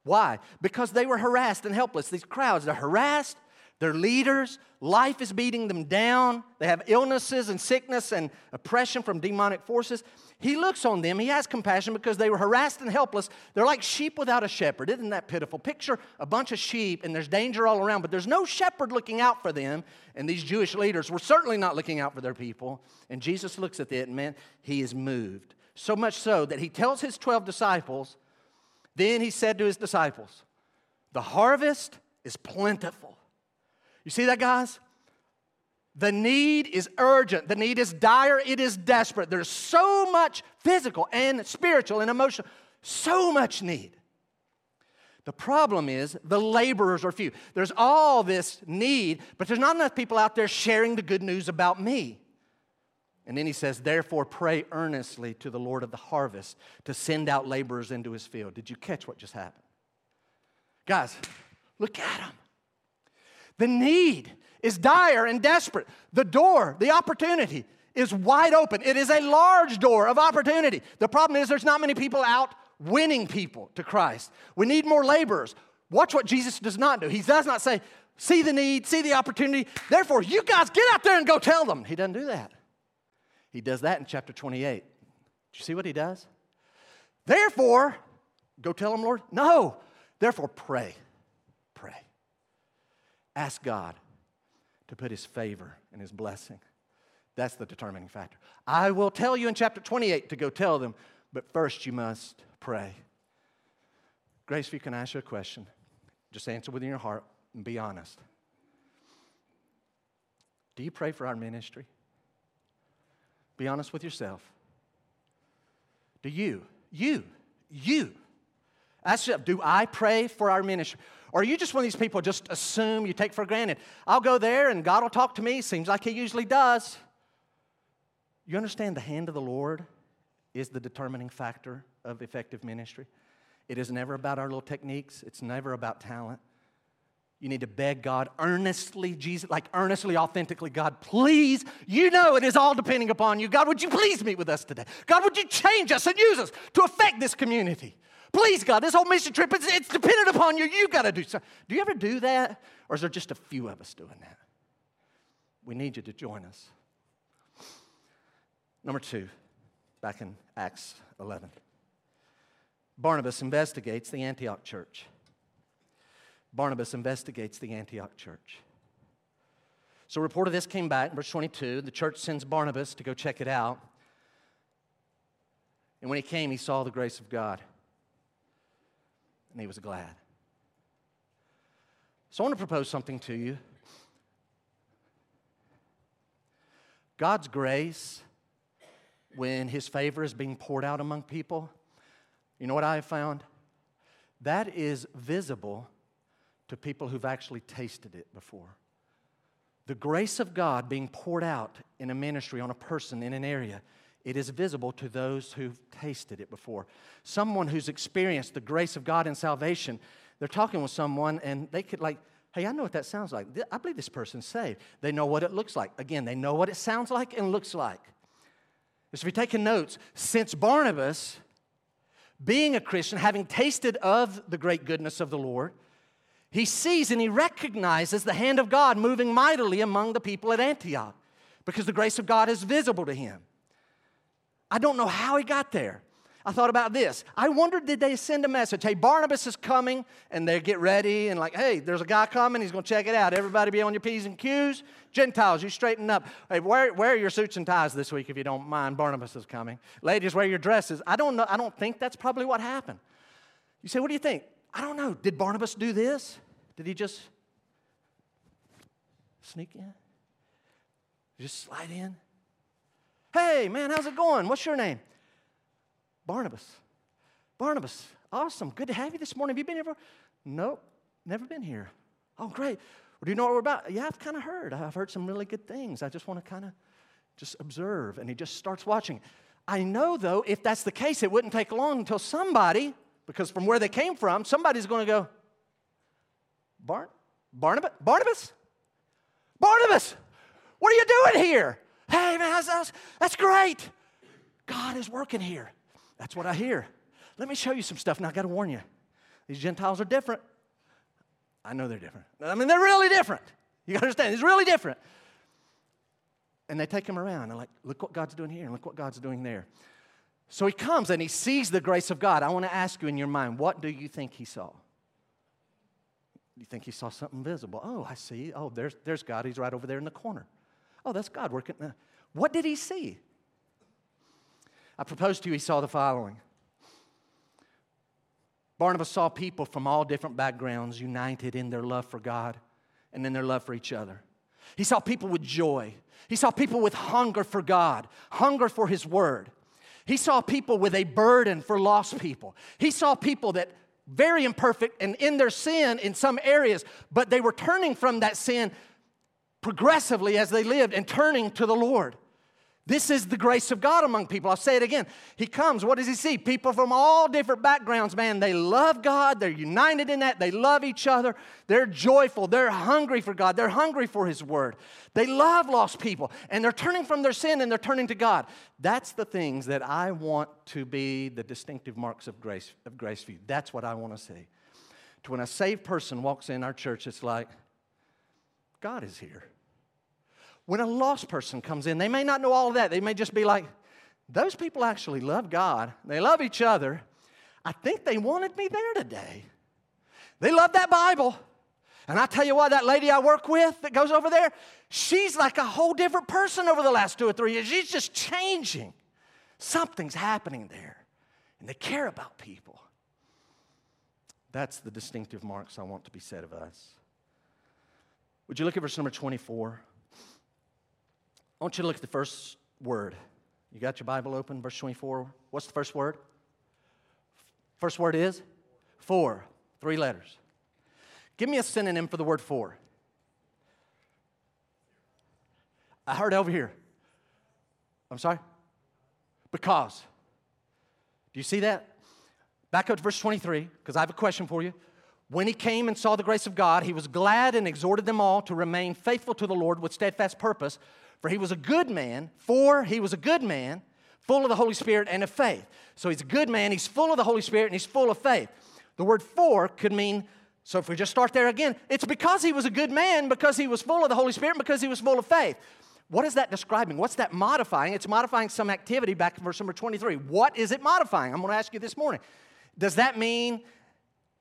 A: Why? Because they were harassed and helpless. These crowds, they're harassed, they're leaders. Life is beating them down. They have illnesses and sickness and oppression from demonic forces. He looks on them. He has compassion because they were harassed and helpless. They're like sheep without a shepherd. Isn't that pitiful? Picture a bunch of sheep and there's danger all around, but there's no shepherd looking out for them. And these Jewish leaders were certainly not looking out for their people. And Jesus looks at it and man, he is moved. So much so that he tells his 12 disciples, then he said to his disciples, The harvest is plentiful you see that, guys? The need is urgent. The need is dire. It is desperate. There's so much physical and spiritual and emotional, so much need. The problem is the laborers are few. There's all this need, but there's not enough people out there sharing the good news about me. And then he says, Therefore, pray earnestly to the Lord of the harvest to send out laborers into his field. Did you catch what just happened? Guys, look at them. The need is dire and desperate. The door, the opportunity is wide open. It is a large door of opportunity. The problem is there's not many people out winning people to Christ. We need more laborers. Watch what Jesus does not do. He does not say, see the need, see the opportunity. Therefore, you guys get out there and go tell them. He doesn't do that. He does that in chapter 28. Do you see what he does? Therefore, go tell them, Lord? No. Therefore, pray. Ask God to put His favor and His blessing That's the determining factor. I will tell you in chapter 28 to go tell them, but first you must pray. Grace, if you can ask you a question, just answer within your heart and be honest. Do you pray for our ministry? Be honest with yourself. Do you, you, you, ask yourself, do I pray for our ministry? Or are you just one of these people just assume you take for granted? I'll go there and God will talk to me. Seems like He usually does. You understand the hand of the Lord is the determining factor of effective ministry. It is never about our little techniques, it's never about talent. You need to beg God earnestly, Jesus, like earnestly, authentically, God, please, you know it is all depending upon you. God, would you please meet with us today? God, would you change us and use us to affect this community? Please, God, this whole mission trip, it's, it's dependent upon you. You got to do something. Do you ever do that? Or is there just a few of us doing that? We need you to join us. Number two, back in Acts 11. Barnabas investigates the Antioch church. Barnabas investigates the Antioch church. So, a report of this came back, verse 22. The church sends Barnabas to go check it out. And when he came, he saw the grace of God. And he was glad. So, I want to propose something to you. God's grace, when his favor is being poured out among people, you know what I have found? That is visible to people who've actually tasted it before. The grace of God being poured out in a ministry, on a person, in an area, it is visible to those who've tasted it before. Someone who's experienced the grace of God in salvation, they're talking with someone and they could, like, hey, I know what that sounds like. I believe this person's saved. They know what it looks like. Again, they know what it sounds like and looks like. So if you're taking notes, since Barnabas, being a Christian, having tasted of the great goodness of the Lord, he sees and he recognizes the hand of God moving mightily among the people at Antioch because the grace of God is visible to him. I don't know how he got there. I thought about this. I wondered, did they send a message? Hey, Barnabas is coming, and they get ready, and like, hey, there's a guy coming. He's going to check it out. Everybody be on your P's and Q's. Gentiles, you straighten up. Hey, wear, wear your suits and ties this week if you don't mind. Barnabas is coming. Ladies, wear your dresses. I don't know. I don't think that's probably what happened. You say, what do you think? I don't know. Did Barnabas do this? Did he just sneak in? Just slide in? Hey, man, how's it going? What's your name? Barnabas. Barnabas, awesome. Good to have you this morning. Have you been here before? Nope, never been here. Oh, great. Well, do you know what we're about? Yeah, I've kind of heard. I've heard some really good things. I just want to kind of just observe. And he just starts watching. I know, though, if that's the case, it wouldn't take long until somebody, because from where they came from, somebody's going to go, Bar- Barnabas? Barnabas? Barnabas, what are you doing here? Hey, man, that's, that's, that's great. God is working here. That's what I hear. Let me show you some stuff. Now, I got to warn you these Gentiles are different. I know they're different. I mean, they're really different. You gotta understand? It's really different. And they take him around and like, look what God's doing here and look what God's doing there. So he comes and he sees the grace of God. I want to ask you in your mind, what do you think he saw? You think he saw something visible? Oh, I see. Oh, there's, there's God. He's right over there in the corner. Oh, that's God working. Uh, what did he see? I propose to you, he saw the following. Barnabas saw people from all different backgrounds united in their love for God and in their love for each other. He saw people with joy. He saw people with hunger for God, hunger for His Word. He saw people with a burden for lost people. He saw people that very imperfect and in their sin in some areas, but they were turning from that sin progressively as they lived and turning to the Lord. This is the grace of God among people. I'll say it again. He comes, what does he see? People from all different backgrounds, man. They love God. They're united in that. They love each other. They're joyful. They're hungry for God. They're hungry for His Word. They love lost people. And they're turning from their sin and they're turning to God. That's the things that I want to be the distinctive marks of grace, of grace for you. That's what I want to see. To when a saved person walks in our church, it's like, God is here. When a lost person comes in, they may not know all of that. They may just be like, those people actually love God, they love each other. I think they wanted me there today. They love that Bible. And I tell you what, that lady I work with that goes over there, she's like a whole different person over the last two or three years. She's just changing. Something's happening there. And they care about people. That's the distinctive marks I want to be said of us. Would you look at verse number 24? I want you to look at the first word. You got your Bible open, verse 24. What's the first word? First word is for, three letters. Give me a synonym for the word for. I heard over here. I'm sorry? Because. Do you see that? Back up to verse 23, because I have a question for you. When he came and saw the grace of God, he was glad and exhorted them all to remain faithful to the Lord with steadfast purpose, for he was a good man, for he was a good man, full of the Holy Spirit and of faith. So he's a good man, he's full of the Holy Spirit, and he's full of faith. The word for could mean, so if we just start there again, it's because he was a good man, because he was full of the Holy Spirit, because he was full of faith. What is that describing? What's that modifying? It's modifying some activity back in verse number 23. What is it modifying? I'm going to ask you this morning. Does that mean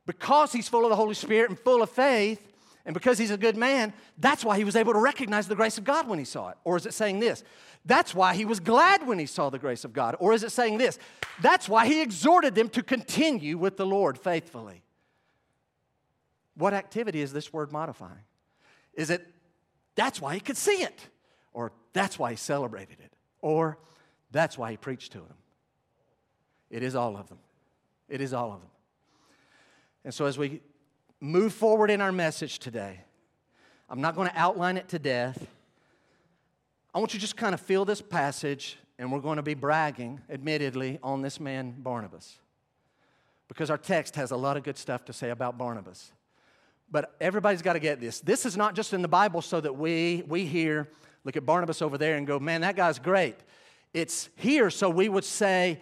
A: because he's full of the Holy Spirit and full of faith, and because he's a good man, that's why he was able to recognize the grace of God when he saw it? Or is it saying this? That's why he was glad when he saw the grace of God. Or is it saying this? That's why he exhorted them to continue with the Lord faithfully. What activity is this word modifying? Is it that's why he could see it? Or that's why he celebrated it? Or that's why he preached to them? It is all of them. It is all of them. And so as we move forward in our message today, I'm not going to outline it to death. I want you to just kind of feel this passage, and we're going to be bragging, admittedly, on this man, Barnabas. Because our text has a lot of good stuff to say about Barnabas. But everybody's got to get this. This is not just in the Bible so that we, we hear, look at Barnabas over there and go, man, that guy's great. It's here so we would say,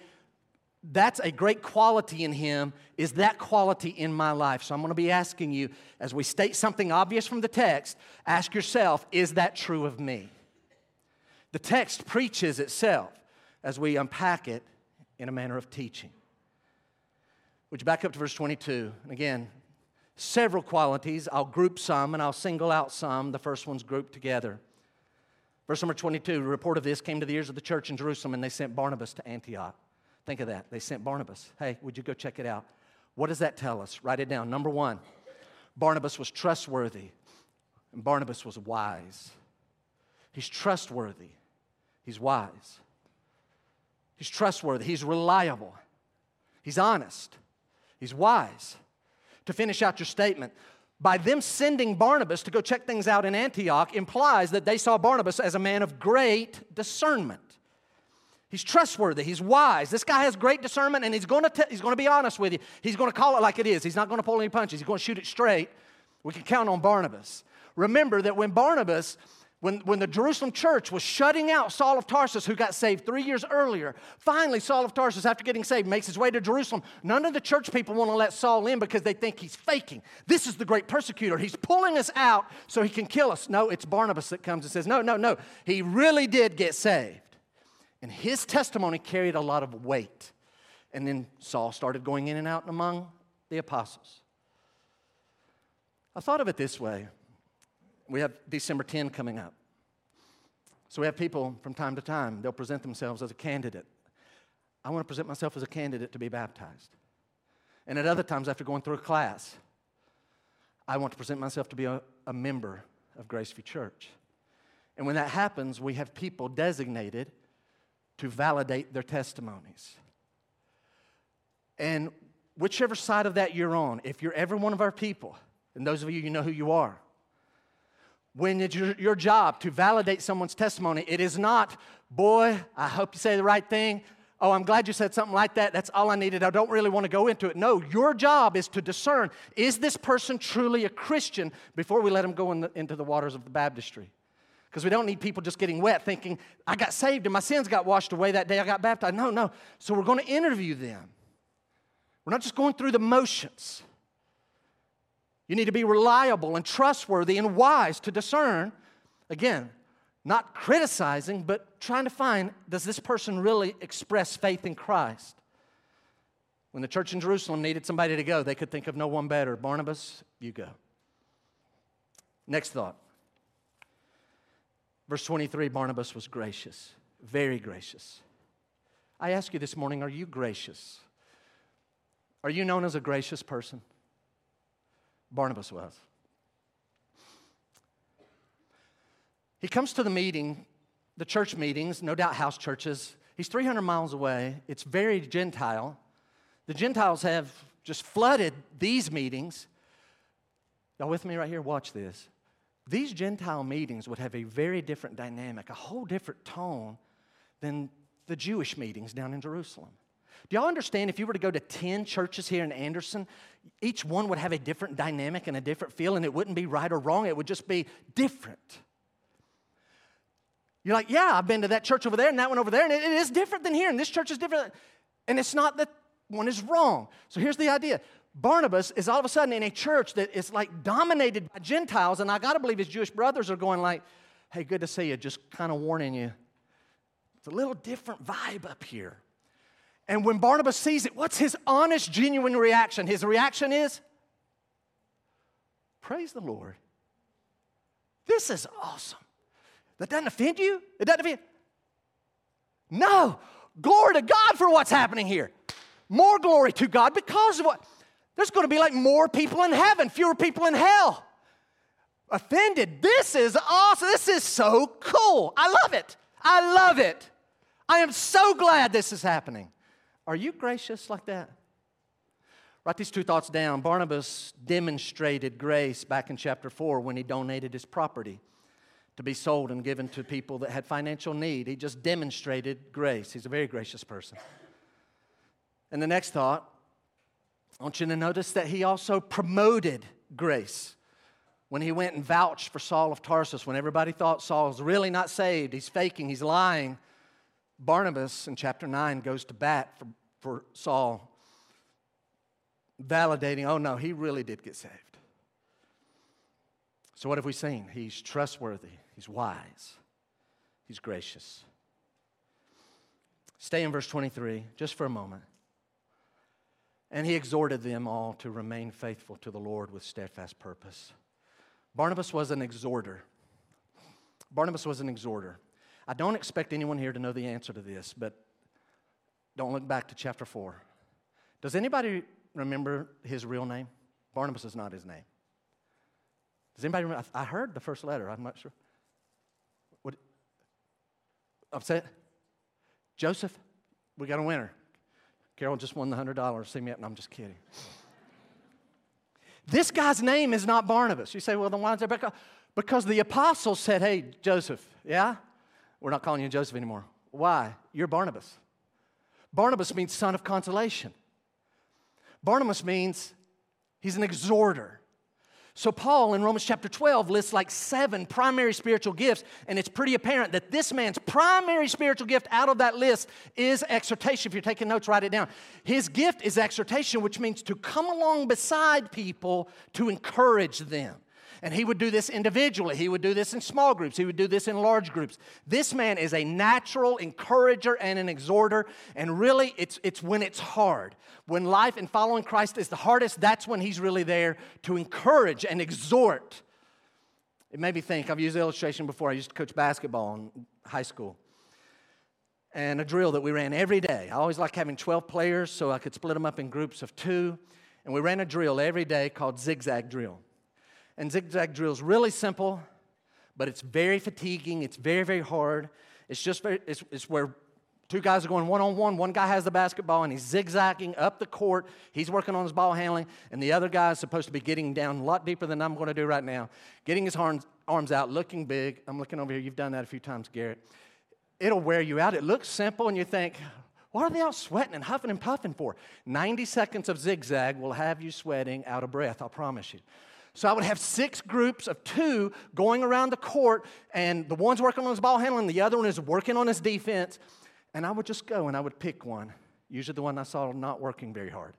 A: that's a great quality in him. Is that quality in my life? So I'm going to be asking you, as we state something obvious from the text, ask yourself, is that true of me? The text preaches itself as we unpack it in a manner of teaching. Would you back up to verse 22? And again, several qualities. I'll group some and I'll single out some. The first one's grouped together. Verse number 22 a report of this came to the ears of the church in Jerusalem, and they sent Barnabas to Antioch. Think of that. They sent Barnabas. Hey, would you go check it out? What does that tell us? Write it down. Number one, Barnabas was trustworthy, and Barnabas was wise. He's trustworthy, he's wise. He's trustworthy, he's reliable, he's honest, he's wise. To finish out your statement, by them sending Barnabas to go check things out in Antioch implies that they saw Barnabas as a man of great discernment. He's trustworthy. He's wise. This guy has great discernment, and he's going to he's going to be honest with you. He's going to call it like it is. He's not going to pull any punches. He's going to shoot it straight. We can count on Barnabas. Remember that when Barnabas, when, when the Jerusalem church was shutting out Saul of Tarsus, who got saved three years earlier, finally Saul of Tarsus, after getting saved, makes his way to Jerusalem. None of the church people want to let Saul in because they think he's faking. This is the great persecutor. He's pulling us out so he can kill us. No, it's Barnabas that comes and says, No, no, no. He really did get saved. And his testimony carried a lot of weight. And then Saul started going in and out among the apostles. I thought of it this way we have December 10 coming up. So we have people from time to time, they'll present themselves as a candidate. I want to present myself as a candidate to be baptized. And at other times, after going through a class, I want to present myself to be a, a member of Graceview Church. And when that happens, we have people designated to validate their testimonies. And whichever side of that you're on, if you're ever one of our people, and those of you, you know who you are, when it's your, your job to validate someone's testimony, it is not, boy, I hope you say the right thing. Oh, I'm glad you said something like that. That's all I needed. I don't really want to go into it. No, your job is to discern is this person truly a Christian before we let them go in the, into the waters of the baptistry? Because we don't need people just getting wet thinking, I got saved and my sins got washed away that day I got baptized. No, no. So we're going to interview them. We're not just going through the motions. You need to be reliable and trustworthy and wise to discern. Again, not criticizing, but trying to find does this person really express faith in Christ? When the church in Jerusalem needed somebody to go, they could think of no one better. Barnabas, you go. Next thought. Verse 23 Barnabas was gracious, very gracious. I ask you this morning are you gracious? Are you known as a gracious person? Barnabas was. He comes to the meeting, the church meetings, no doubt house churches. He's 300 miles away. It's very Gentile. The Gentiles have just flooded these meetings. Y'all with me right here? Watch this. These Gentile meetings would have a very different dynamic, a whole different tone than the Jewish meetings down in Jerusalem. Do y'all understand if you were to go to 10 churches here in Anderson, each one would have a different dynamic and a different feel, and it wouldn't be right or wrong, it would just be different. You're like, yeah, I've been to that church over there and that one over there, and it, it is different than here, and this church is different. And it's not that one is wrong. So here's the idea Barnabas is all of a sudden in a church that is like dominated by Gentiles, and I gotta believe his Jewish brothers are going like, hey, good to see you, just kind of warning you. It's a little different vibe up here. And when Barnabas sees it, what's his honest, genuine reaction? His reaction is, Praise the Lord. This is awesome. That doesn't offend you? It doesn't offend? No. Glory to God for what's happening here. More glory to God because of what? There's going to be like more people in heaven, fewer people in hell. Offended. This is awesome. This is so cool. I love it. I love it. I am so glad this is happening. Are you gracious like that? Write these two thoughts down. Barnabas demonstrated grace back in chapter 4 when he donated his property to be sold and given to people that had financial need. He just demonstrated grace. He's a very gracious person. And the next thought, I want you to notice that he also promoted grace. When he went and vouched for Saul of Tarsus, when everybody thought Saul was really not saved, he's faking, he's lying, Barnabas in chapter 9 goes to bat for, for Saul, validating, oh no, he really did get saved. So, what have we seen? He's trustworthy, he's wise, he's gracious. Stay in verse 23 just for a moment. And he exhorted them all to remain faithful to the Lord with steadfast purpose. Barnabas was an exhorter. Barnabas was an exhorter. I don't expect anyone here to know the answer to this, but don't look back to chapter 4. Does anybody remember his real name? Barnabas is not his name. Does anybody remember? I heard the first letter. I'm not sure. What? Upset? Joseph? We got a winner. Carol just won the $100. See me up. No, I'm just kidding. this guy's name is not Barnabas. You say, well, then why is it Because the apostles said, hey, Joseph, yeah? We're not calling you Joseph anymore. Why? You're Barnabas. Barnabas means son of consolation. Barnabas means he's an exhorter. So, Paul in Romans chapter 12 lists like seven primary spiritual gifts, and it's pretty apparent that this man's primary spiritual gift out of that list is exhortation. If you're taking notes, write it down. His gift is exhortation, which means to come along beside people to encourage them. And he would do this individually. He would do this in small groups. He would do this in large groups. This man is a natural encourager and an exhorter. And really, it's, it's when it's hard. When life and following Christ is the hardest, that's when he's really there to encourage and exhort. It made me think, I've used the illustration before. I used to coach basketball in high school. And a drill that we ran every day. I always liked having 12 players so I could split them up in groups of two. And we ran a drill every day called zigzag drill. And zigzag drill is really simple, but it's very fatiguing. It's very, very hard. It's just very, it's, it's where two guys are going one on one. One guy has the basketball and he's zigzagging up the court. He's working on his ball handling, and the other guy is supposed to be getting down a lot deeper than I'm going to do right now. Getting his arms, arms out, looking big. I'm looking over here. You've done that a few times, Garrett. It'll wear you out. It looks simple, and you think, what are they all sweating and huffing and puffing for? 90 seconds of zigzag will have you sweating out of breath, I'll promise you. So I would have six groups of two going around the court, and the one's working on his ball handling, the other one is working on his defense. And I would just go and I would pick one, usually the one I saw not working very hard.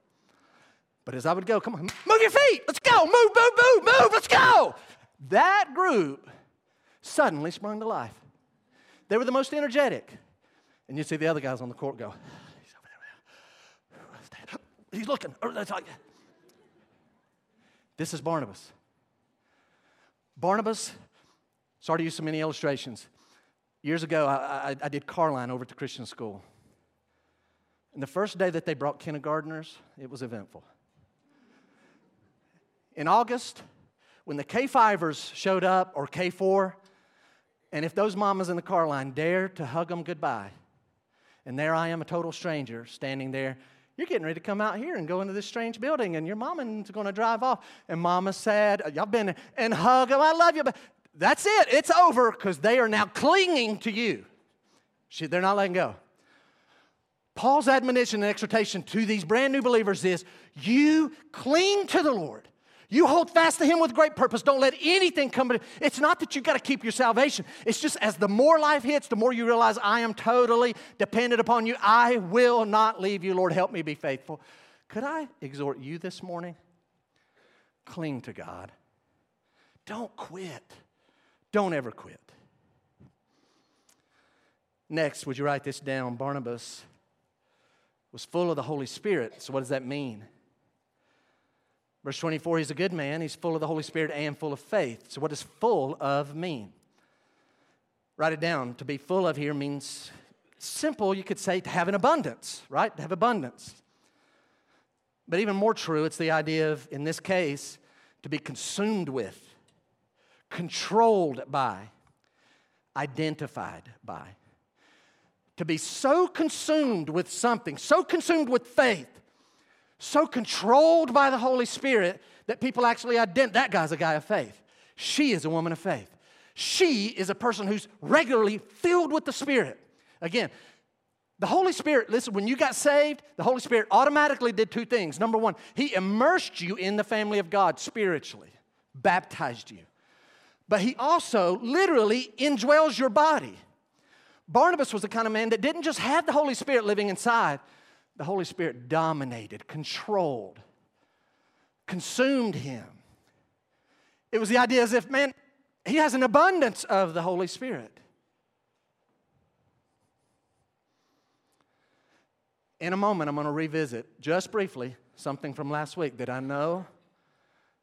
A: But as I would go, come on, move your feet, let's go, move, move, move, move, let's go. That group suddenly sprung to life. They were the most energetic. And you'd see the other guys on the court go, he's over there. He's looking. Oh, This is Barnabas. Barnabas, sorry to use so many illustrations. Years ago, I, I, I did over at the Christian school. And the first day that they brought kindergartners, it was eventful. In August, when the K5ers showed up, or K4, and if those mamas in the car line dared to hug them goodbye, and there I am, a total stranger, standing there, you're getting ready to come out here and go into this strange building, and your mama's going to drive off. And mama said, Y'all been and hug them, I love you. But that's it, it's over because they are now clinging to you. She, they're not letting go. Paul's admonition and exhortation to these brand new believers is you cling to the Lord. You hold fast to Him with great purpose. Don't let anything come. It's not that you've got to keep your salvation. It's just as the more life hits, the more you realize I am totally dependent upon you. I will not leave you. Lord, help me be faithful. Could I exhort you this morning? Cling to God. Don't quit. Don't ever quit. Next, would you write this down? Barnabas was full of the Holy Spirit. So, what does that mean? Verse 24, he's a good man. He's full of the Holy Spirit and full of faith. So, what does full of mean? Write it down. To be full of here means simple, you could say to have an abundance, right? To have abundance. But even more true, it's the idea of, in this case, to be consumed with, controlled by, identified by. To be so consumed with something, so consumed with faith, so controlled by the Holy Spirit that people actually identify that guy's a guy of faith. She is a woman of faith. She is a person who's regularly filled with the Spirit. Again, the Holy Spirit, listen, when you got saved, the Holy Spirit automatically did two things. Number one, He immersed you in the family of God spiritually, baptized you. But He also literally indwells your body. Barnabas was the kind of man that didn't just have the Holy Spirit living inside, the Holy Spirit dominated, controlled, consumed him. It was the idea as if, man, he has an abundance of the Holy Spirit. In a moment, I'm going to revisit, just briefly, something from last week that I know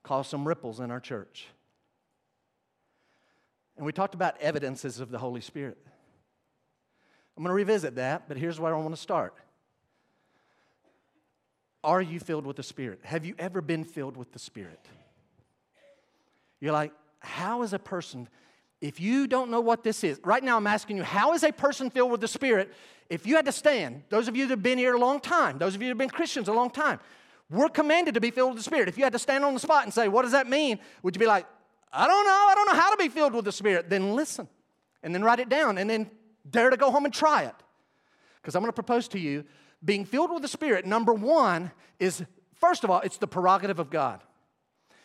A: caused some ripples in our church. And we talked about evidences of the Holy Spirit. I'm going to revisit that, but here's where I want to start. Are you filled with the Spirit? Have you ever been filled with the Spirit? You're like, how is a person, if you don't know what this is, right now I'm asking you, how is a person filled with the Spirit? If you had to stand, those of you that have been here a long time, those of you that have been Christians a long time, we're commanded to be filled with the Spirit. If you had to stand on the spot and say, what does that mean? Would you be like, I don't know, I don't know how to be filled with the Spirit? Then listen, and then write it down, and then dare to go home and try it. Because I'm going to propose to you being filled with the Spirit, number one, is first of all, it's the prerogative of God.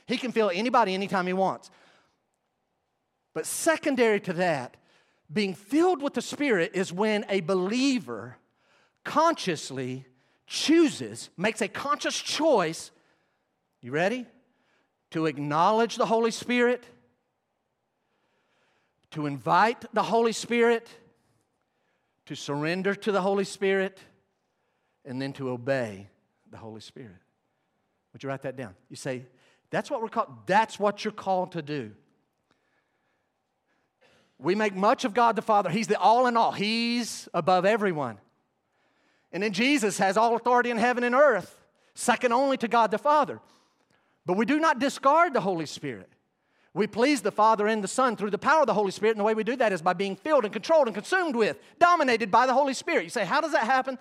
A: He can fill anybody anytime he wants. But secondary to that, being filled with the Spirit is when a believer consciously chooses, makes a conscious choice. You ready? To acknowledge the Holy Spirit, to invite the Holy Spirit, to surrender to the Holy Spirit and then to obey the Holy Spirit. Would you write that down? You say, that's what we're called, that's what you're called to do. We make much of God the Father. He's the all in all, He's above everyone. And then Jesus has all authority in heaven and earth, second only to God the Father. But we do not discard the Holy Spirit. We please the Father and the Son through the power of the Holy Spirit, and the way we do that is by being filled and controlled and consumed with, dominated by the Holy Spirit. You say, How does that happen?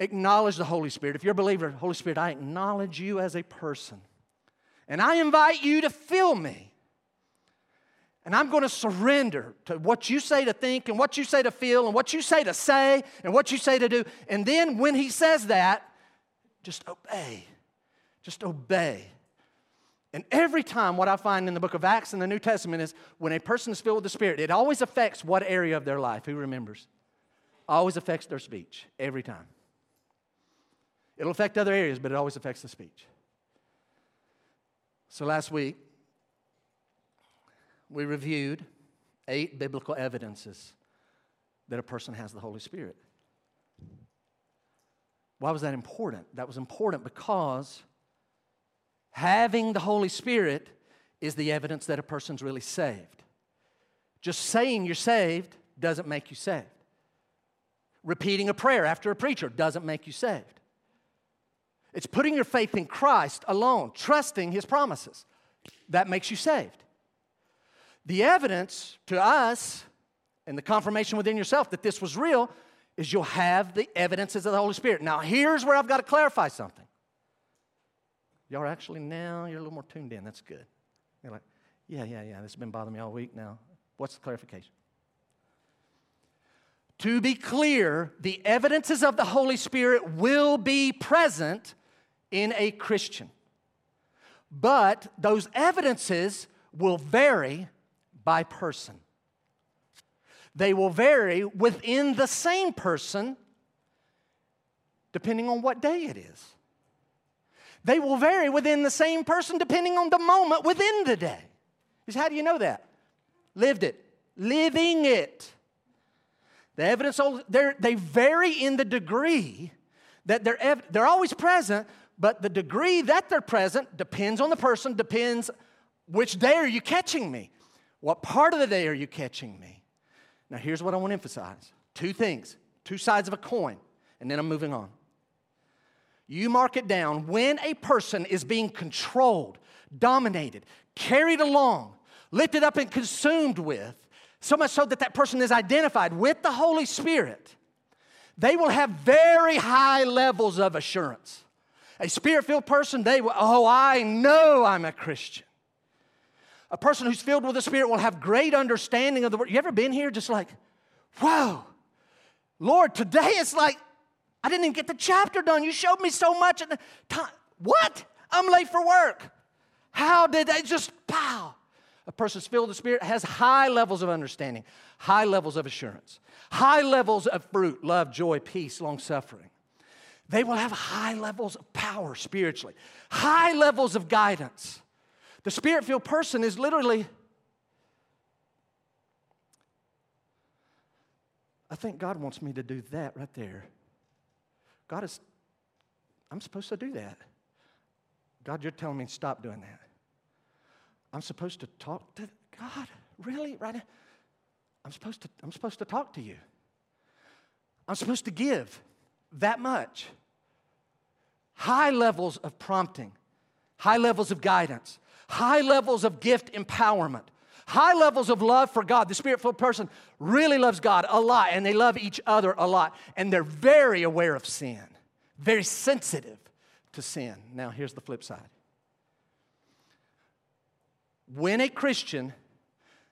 A: Acknowledge the Holy Spirit. If you're a believer, Holy Spirit, I acknowledge you as a person. And I invite you to fill me. And I'm going to surrender to what you say to think and what you say to feel and what you say to say and what you say to do. And then when he says that, just obey. Just obey. And every time, what I find in the book of Acts in the New Testament is when a person is filled with the Spirit, it always affects what area of their life? Who remembers? Always affects their speech, every time. It'll affect other areas, but it always affects the speech. So last week, we reviewed eight biblical evidences that a person has the Holy Spirit. Why was that important? That was important because having the Holy Spirit is the evidence that a person's really saved. Just saying you're saved doesn't make you saved. Repeating a prayer after a preacher doesn't make you saved. It's putting your faith in Christ alone, trusting his promises. That makes you saved. The evidence to us and the confirmation within yourself that this was real is you'll have the evidences of the Holy Spirit. Now, here's where I've got to clarify something. Y'all actually now, you're a little more tuned in. That's good. You're like, yeah, yeah, yeah, this has been bothering me all week now. What's the clarification? To be clear, the evidences of the Holy Spirit will be present in a Christian. But those evidences will vary by person. They will vary within the same person depending on what day it is. They will vary within the same person depending on the moment within the day. Is how do you know that? Lived it, living it. The evidence, they vary in the degree that they're, they're always present, but the degree that they're present depends on the person, depends which day are you catching me? What part of the day are you catching me? Now, here's what I want to emphasize two things, two sides of a coin, and then I'm moving on. You mark it down when a person is being controlled, dominated, carried along, lifted up, and consumed with, so much so that that person is identified with the Holy Spirit, they will have very high levels of assurance. A spirit filled person, they will, oh, I know I'm a Christian. A person who's filled with the Spirit will have great understanding of the Word. You ever been here just like, whoa, Lord, today it's like, I didn't even get the chapter done. You showed me so much at the time. What? I'm late for work. How did they just pow? A person's filled with the Spirit has high levels of understanding, high levels of assurance, high levels of fruit, love, joy, peace, long suffering. They will have high levels of power spiritually, high levels of guidance. The spirit filled person is literally, I think God wants me to do that right there. God is, I'm supposed to do that. God, you're telling me stop doing that. I'm supposed to talk to God? Really? Right now? I'm supposed to, I'm supposed to talk to you. I'm supposed to give that much. High levels of prompting, high levels of guidance, high levels of gift empowerment, high levels of love for God. The spirit filled person really loves God a lot and they love each other a lot. And they're very aware of sin, very sensitive to sin. Now, here's the flip side. When a Christian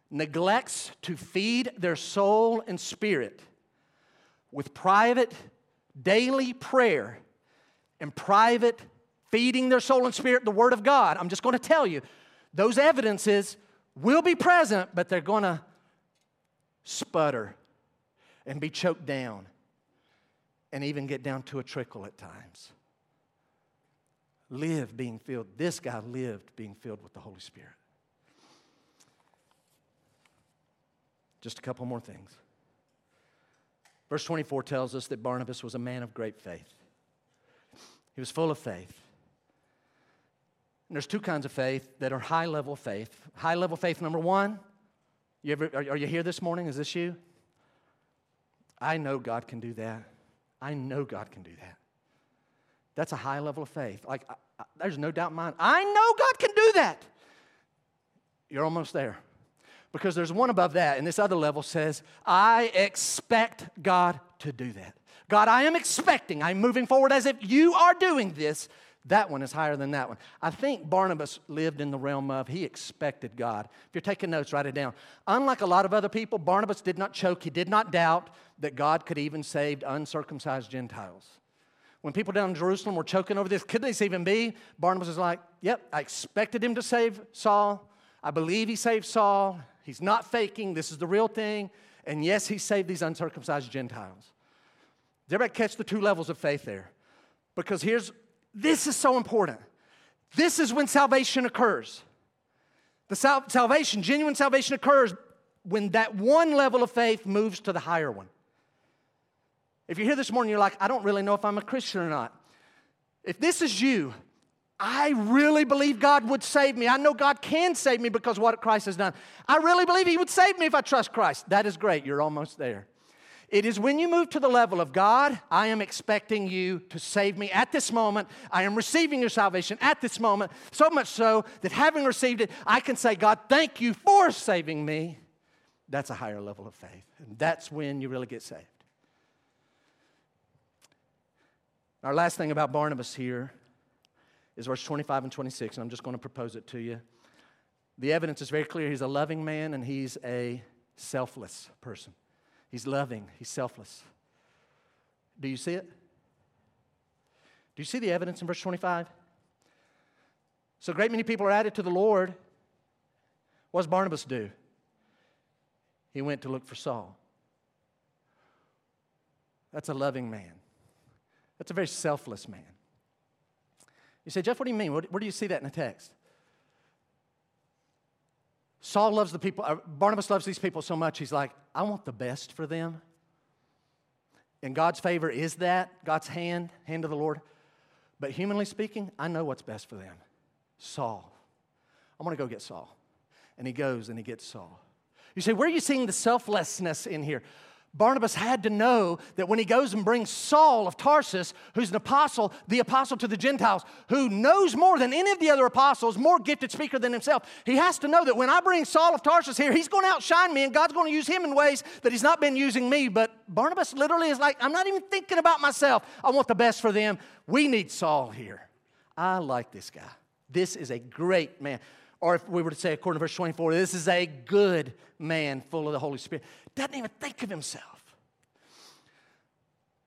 A: neglects to feed their soul and spirit with private daily prayer and private feeding their soul and spirit the Word of God, I'm just going to tell you, those evidences will be present, but they're going to sputter and be choked down and even get down to a trickle at times. Live being filled. This guy lived being filled with the Holy Spirit. Just a couple more things. Verse 24 tells us that Barnabas was a man of great faith. He was full of faith. And there's two kinds of faith that are high level faith. High level faith, number one, you ever, are, are you here this morning? Is this you? I know God can do that. I know God can do that. That's a high level of faith. Like, I, I, there's no doubt in mind. I know God can do that. You're almost there. Because there's one above that, and this other level says, I expect God to do that. God, I am expecting, I'm moving forward as if you are doing this. That one is higher than that one. I think Barnabas lived in the realm of he expected God. If you're taking notes, write it down. Unlike a lot of other people, Barnabas did not choke. He did not doubt that God could even save uncircumcised Gentiles. When people down in Jerusalem were choking over this, could this even be? Barnabas is like, Yep, I expected him to save Saul. I believe he saved Saul. He's not faking. This is the real thing. And yes, he saved these uncircumcised Gentiles. Did everybody catch the two levels of faith there? Because here's this is so important. This is when salvation occurs. The sal- salvation, genuine salvation occurs when that one level of faith moves to the higher one. If you're here this morning, you're like, I don't really know if I'm a Christian or not. If this is you, I really believe God would save me. I know God can save me because what Christ has done. I really believe He would save me if I trust Christ. That is great. You're almost there. It is when you move to the level of God, I am expecting you to save me at this moment. I am receiving your salvation at this moment, so much so that having received it, I can say, God, thank you for saving me. That's a higher level of faith. And that's when you really get saved. Our last thing about Barnabas here is verse 25 and 26, and I'm just going to propose it to you. The evidence is very clear. He's a loving man and he's a selfless person. He's loving, he's selfless. Do you see it? Do you see the evidence in verse 25? So, great many people are added to the Lord. What does Barnabas do? He went to look for Saul. That's a loving man. That's a very selfless man. You say, Jeff, what do you mean? Where, do you see that in the text? Saul loves the people, uh, Barnabas loves these people so much, he's like, I want the best for them. And God's favor is that, God's hand, hand of the Lord. But humanly speaking, I know what's best for them. Saul. I want to go get Saul. And he goes and he gets Saul. You say, where are you seeing the selflessness in here? Barnabas had to know that when he goes and brings Saul of Tarsus, who's an apostle, the apostle to the Gentiles, who knows more than any of the other apostles, more gifted speaker than himself, he has to know that when I bring Saul of Tarsus here, he's going to outshine me and God's going to use him in ways that he's not been using me. But Barnabas literally is like, I'm not even thinking about myself. I want the best for them. We need Saul here. I like this guy. This is a great man. Or if we were to say, according to verse 24, this is a good man full of the Holy Spirit. Doesn't even think of himself.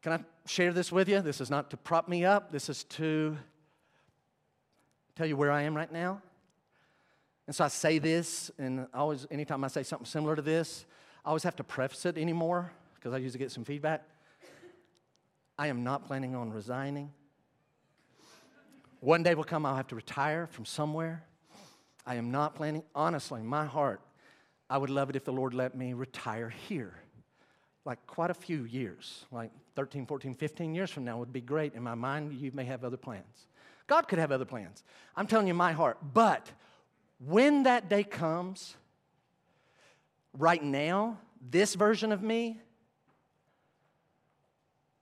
A: Can I share this with you? This is not to prop me up, this is to tell you where I am right now. And so I say this, and always, anytime I say something similar to this, I always have to preface it anymore because I usually get some feedback. I am not planning on resigning. One day will come, I'll have to retire from somewhere. I am not planning, honestly, my heart, I would love it if the Lord let me retire here. Like quite a few years, like 13, 14, 15 years from now would be great. In my mind, you may have other plans. God could have other plans. I'm telling you my heart. But when that day comes, right now, this version of me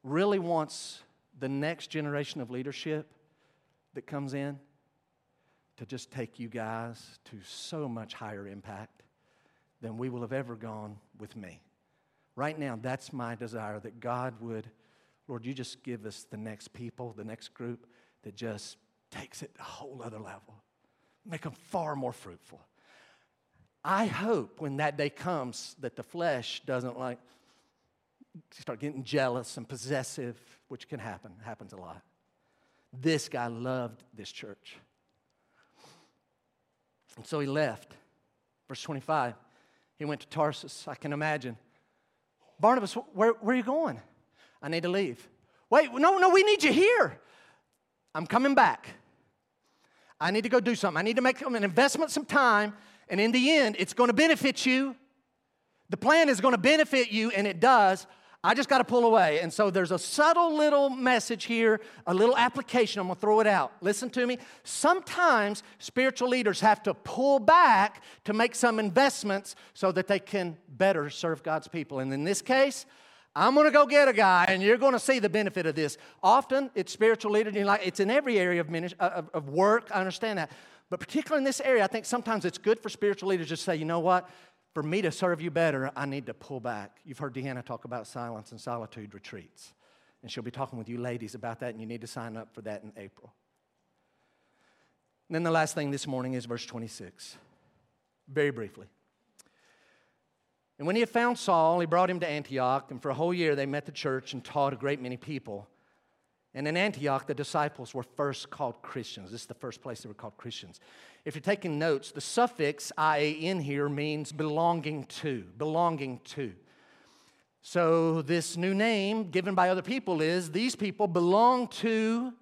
A: really wants the next generation of leadership that comes in to just take you guys to so much higher impact than we will have ever gone with me. Right now, that's my desire that God would, Lord, you just give us the next people, the next group that just takes it to a whole other level, make them far more fruitful. I hope when that day comes that the flesh doesn't like start getting jealous and possessive, which can happen, happens a lot. This guy loved this church. And so he left. Verse 25, he went to Tarsus. I can imagine. Barnabas, where, where are you going? I need to leave. Wait, no, no, we need you here. I'm coming back. I need to go do something. I need to make an investment, some time, and in the end, it's going to benefit you. The plan is going to benefit you, and it does. I just got to pull away. And so there's a subtle little message here, a little application. I'm going to throw it out. Listen to me. Sometimes spiritual leaders have to pull back to make some investments so that they can better serve God's people. And in this case, I'm going to go get a guy, and you're going to see the benefit of this. Often, it's spiritual leaders. You Like it's in every area of, ministry, uh, of, of work. I understand that, but particularly in this area, I think sometimes it's good for spiritual leaders to say, you know what? For me to serve you better, I need to pull back. You've heard Deanna talk about silence and solitude retreats. And she'll be talking with you ladies about that, and you need to sign up for that in April. And then the last thing this morning is verse 26, very briefly. And when he had found Saul, he brought him to Antioch, and for a whole year they met the church and taught a great many people. And in Antioch, the disciples were first called Christians. This is the first place they were called Christians. If you're taking notes, the suffix IAN here means belonging to, belonging to. So, this new name given by other people is these people belong to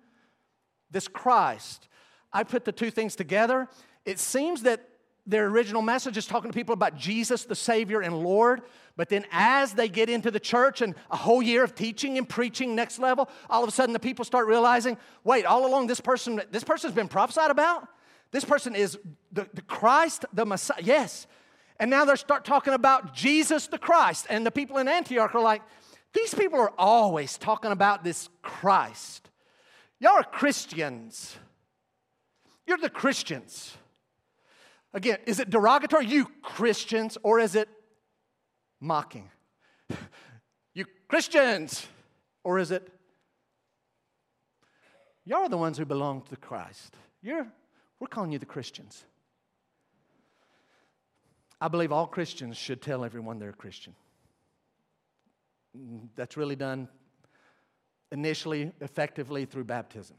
A: this Christ. I put the two things together. It seems that their original message is talking to people about Jesus, the Savior and Lord. But then, as they get into the church and a whole year of teaching and preaching next level, all of a sudden the people start realizing wait, all along this person, this person's been prophesied about? This person is the, the Christ, the Messiah. Yes. And now they start talking about Jesus the Christ. And the people in Antioch are like, these people are always talking about this Christ. Y'all are Christians. You're the Christians. Again, is it derogatory, you Christians, or is it mocking? you Christians, or is it, y'all are the ones who belong to Christ. You're, we're calling you the Christians. I believe all Christians should tell everyone they're a Christian. Mm, that's really done initially, effectively through baptism.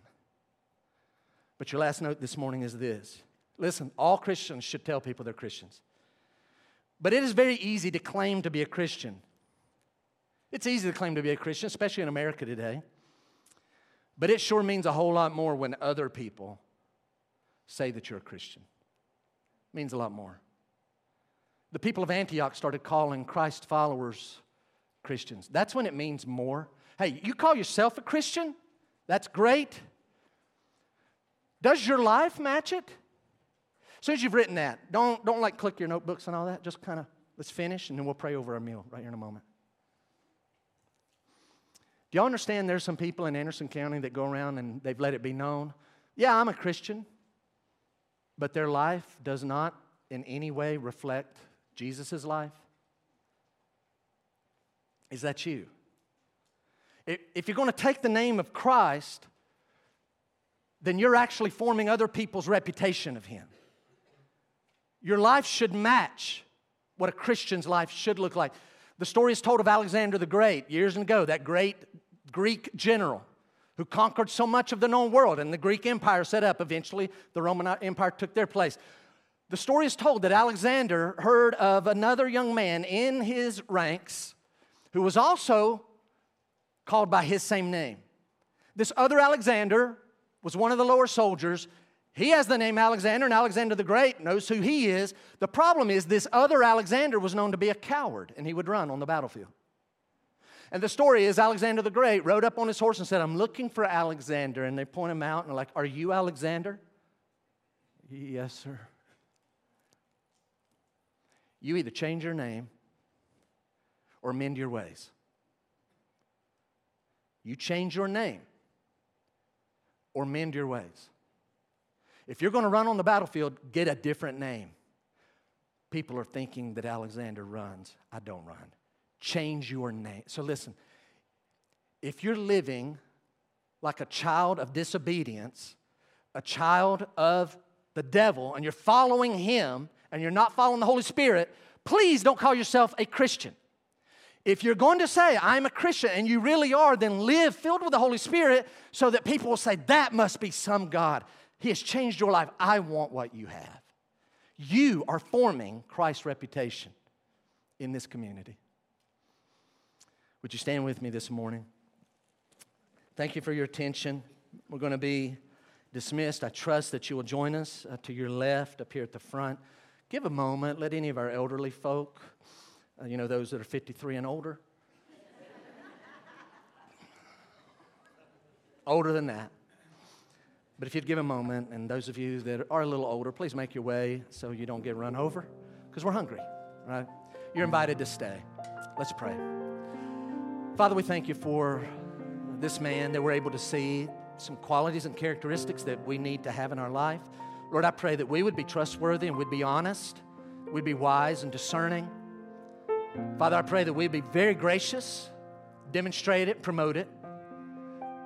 A: But your last note this morning is this Listen, all Christians should tell people they're Christians. But it is very easy to claim to be a Christian. It's easy to claim to be a Christian, especially in America today. But it sure means a whole lot more when other people say that you're a Christian. It means a lot more. The people of Antioch started calling Christ followers Christians. That's when it means more. Hey, you call yourself a Christian? That's great. Does your life match it? As soon as you've written that, don't, don't like click your notebooks and all that. Just kind of let's finish and then we'll pray over our meal right here in a moment. Do y'all understand there's some people in Anderson County that go around and they've let it be known? Yeah, I'm a Christian, but their life does not in any way reflect Jesus' life? Is that you? If you're going to take the name of Christ, then you're actually forming other people's reputation of Him. Your life should match what a Christian's life should look like. The story is told of Alexander the Great years ago, that great Greek general who conquered so much of the known world, and the Greek Empire set up. Eventually, the Roman Empire took their place. The story is told that Alexander heard of another young man in his ranks who was also called by his same name. This other Alexander was one of the lower soldiers, he has the name Alexander, and Alexander the Great knows who he is. The problem is, this other Alexander was known to be a coward, and he would run on the battlefield. And the story is Alexander the Great rode up on his horse and said, I'm looking for Alexander. And they point him out and are like, Are you Alexander? Yes, sir. You either change your name or mend your ways. You change your name or mend your ways. If you're going to run on the battlefield, get a different name. People are thinking that Alexander runs. I don't run. Change your name. So listen, if you're living like a child of disobedience, a child of the devil, and you're following him and you're not following the Holy Spirit, please don't call yourself a Christian. If you're going to say, I'm a Christian, and you really are, then live filled with the Holy Spirit so that people will say, that must be some God. He has changed your life. I want what you have. You are forming Christ's reputation in this community. Would you stand with me this morning? Thank you for your attention. We're going to be dismissed. I trust that you will join us uh, to your left up here at the front. Give a moment. Let any of our elderly folk, uh, you know, those that are 53 and older, older than that, but if you'd give a moment, and those of you that are a little older, please make your way so you don't get run over, because we're hungry, right? You're invited to stay. Let's pray. Father, we thank you for this man that we're able to see some qualities and characteristics that we need to have in our life. Lord, I pray that we would be trustworthy and we'd be honest, we'd be wise and discerning. Father, I pray that we'd be very gracious, demonstrate it, promote it.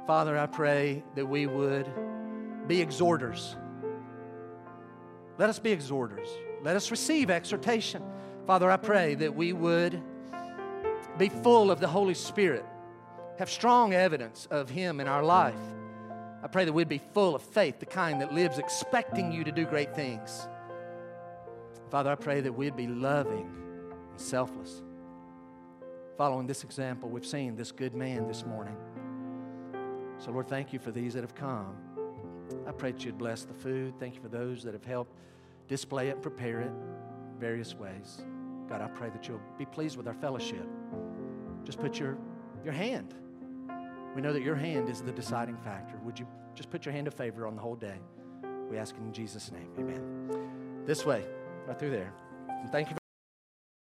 A: Father, I pray that we would be exhorters. Let us be exhorters. Let us receive exhortation. Father, I pray that we would be full of the Holy Spirit, have strong evidence of Him in our life. I pray that we'd be full of faith, the kind that lives expecting you to do great things. Father, I pray that we'd be loving and selfless. Following this example, we've seen this good man this morning. So, Lord, thank you for these that have come. I pray that you'd bless the food. Thank you for those that have helped display it, prepare it various ways. God, I pray that you'll be pleased with our fellowship. Just put your, your hand. We know that your hand is the deciding factor. Would you just put your hand of favor on the whole day? We ask in Jesus' name. Amen. This way, right through there. And thank you.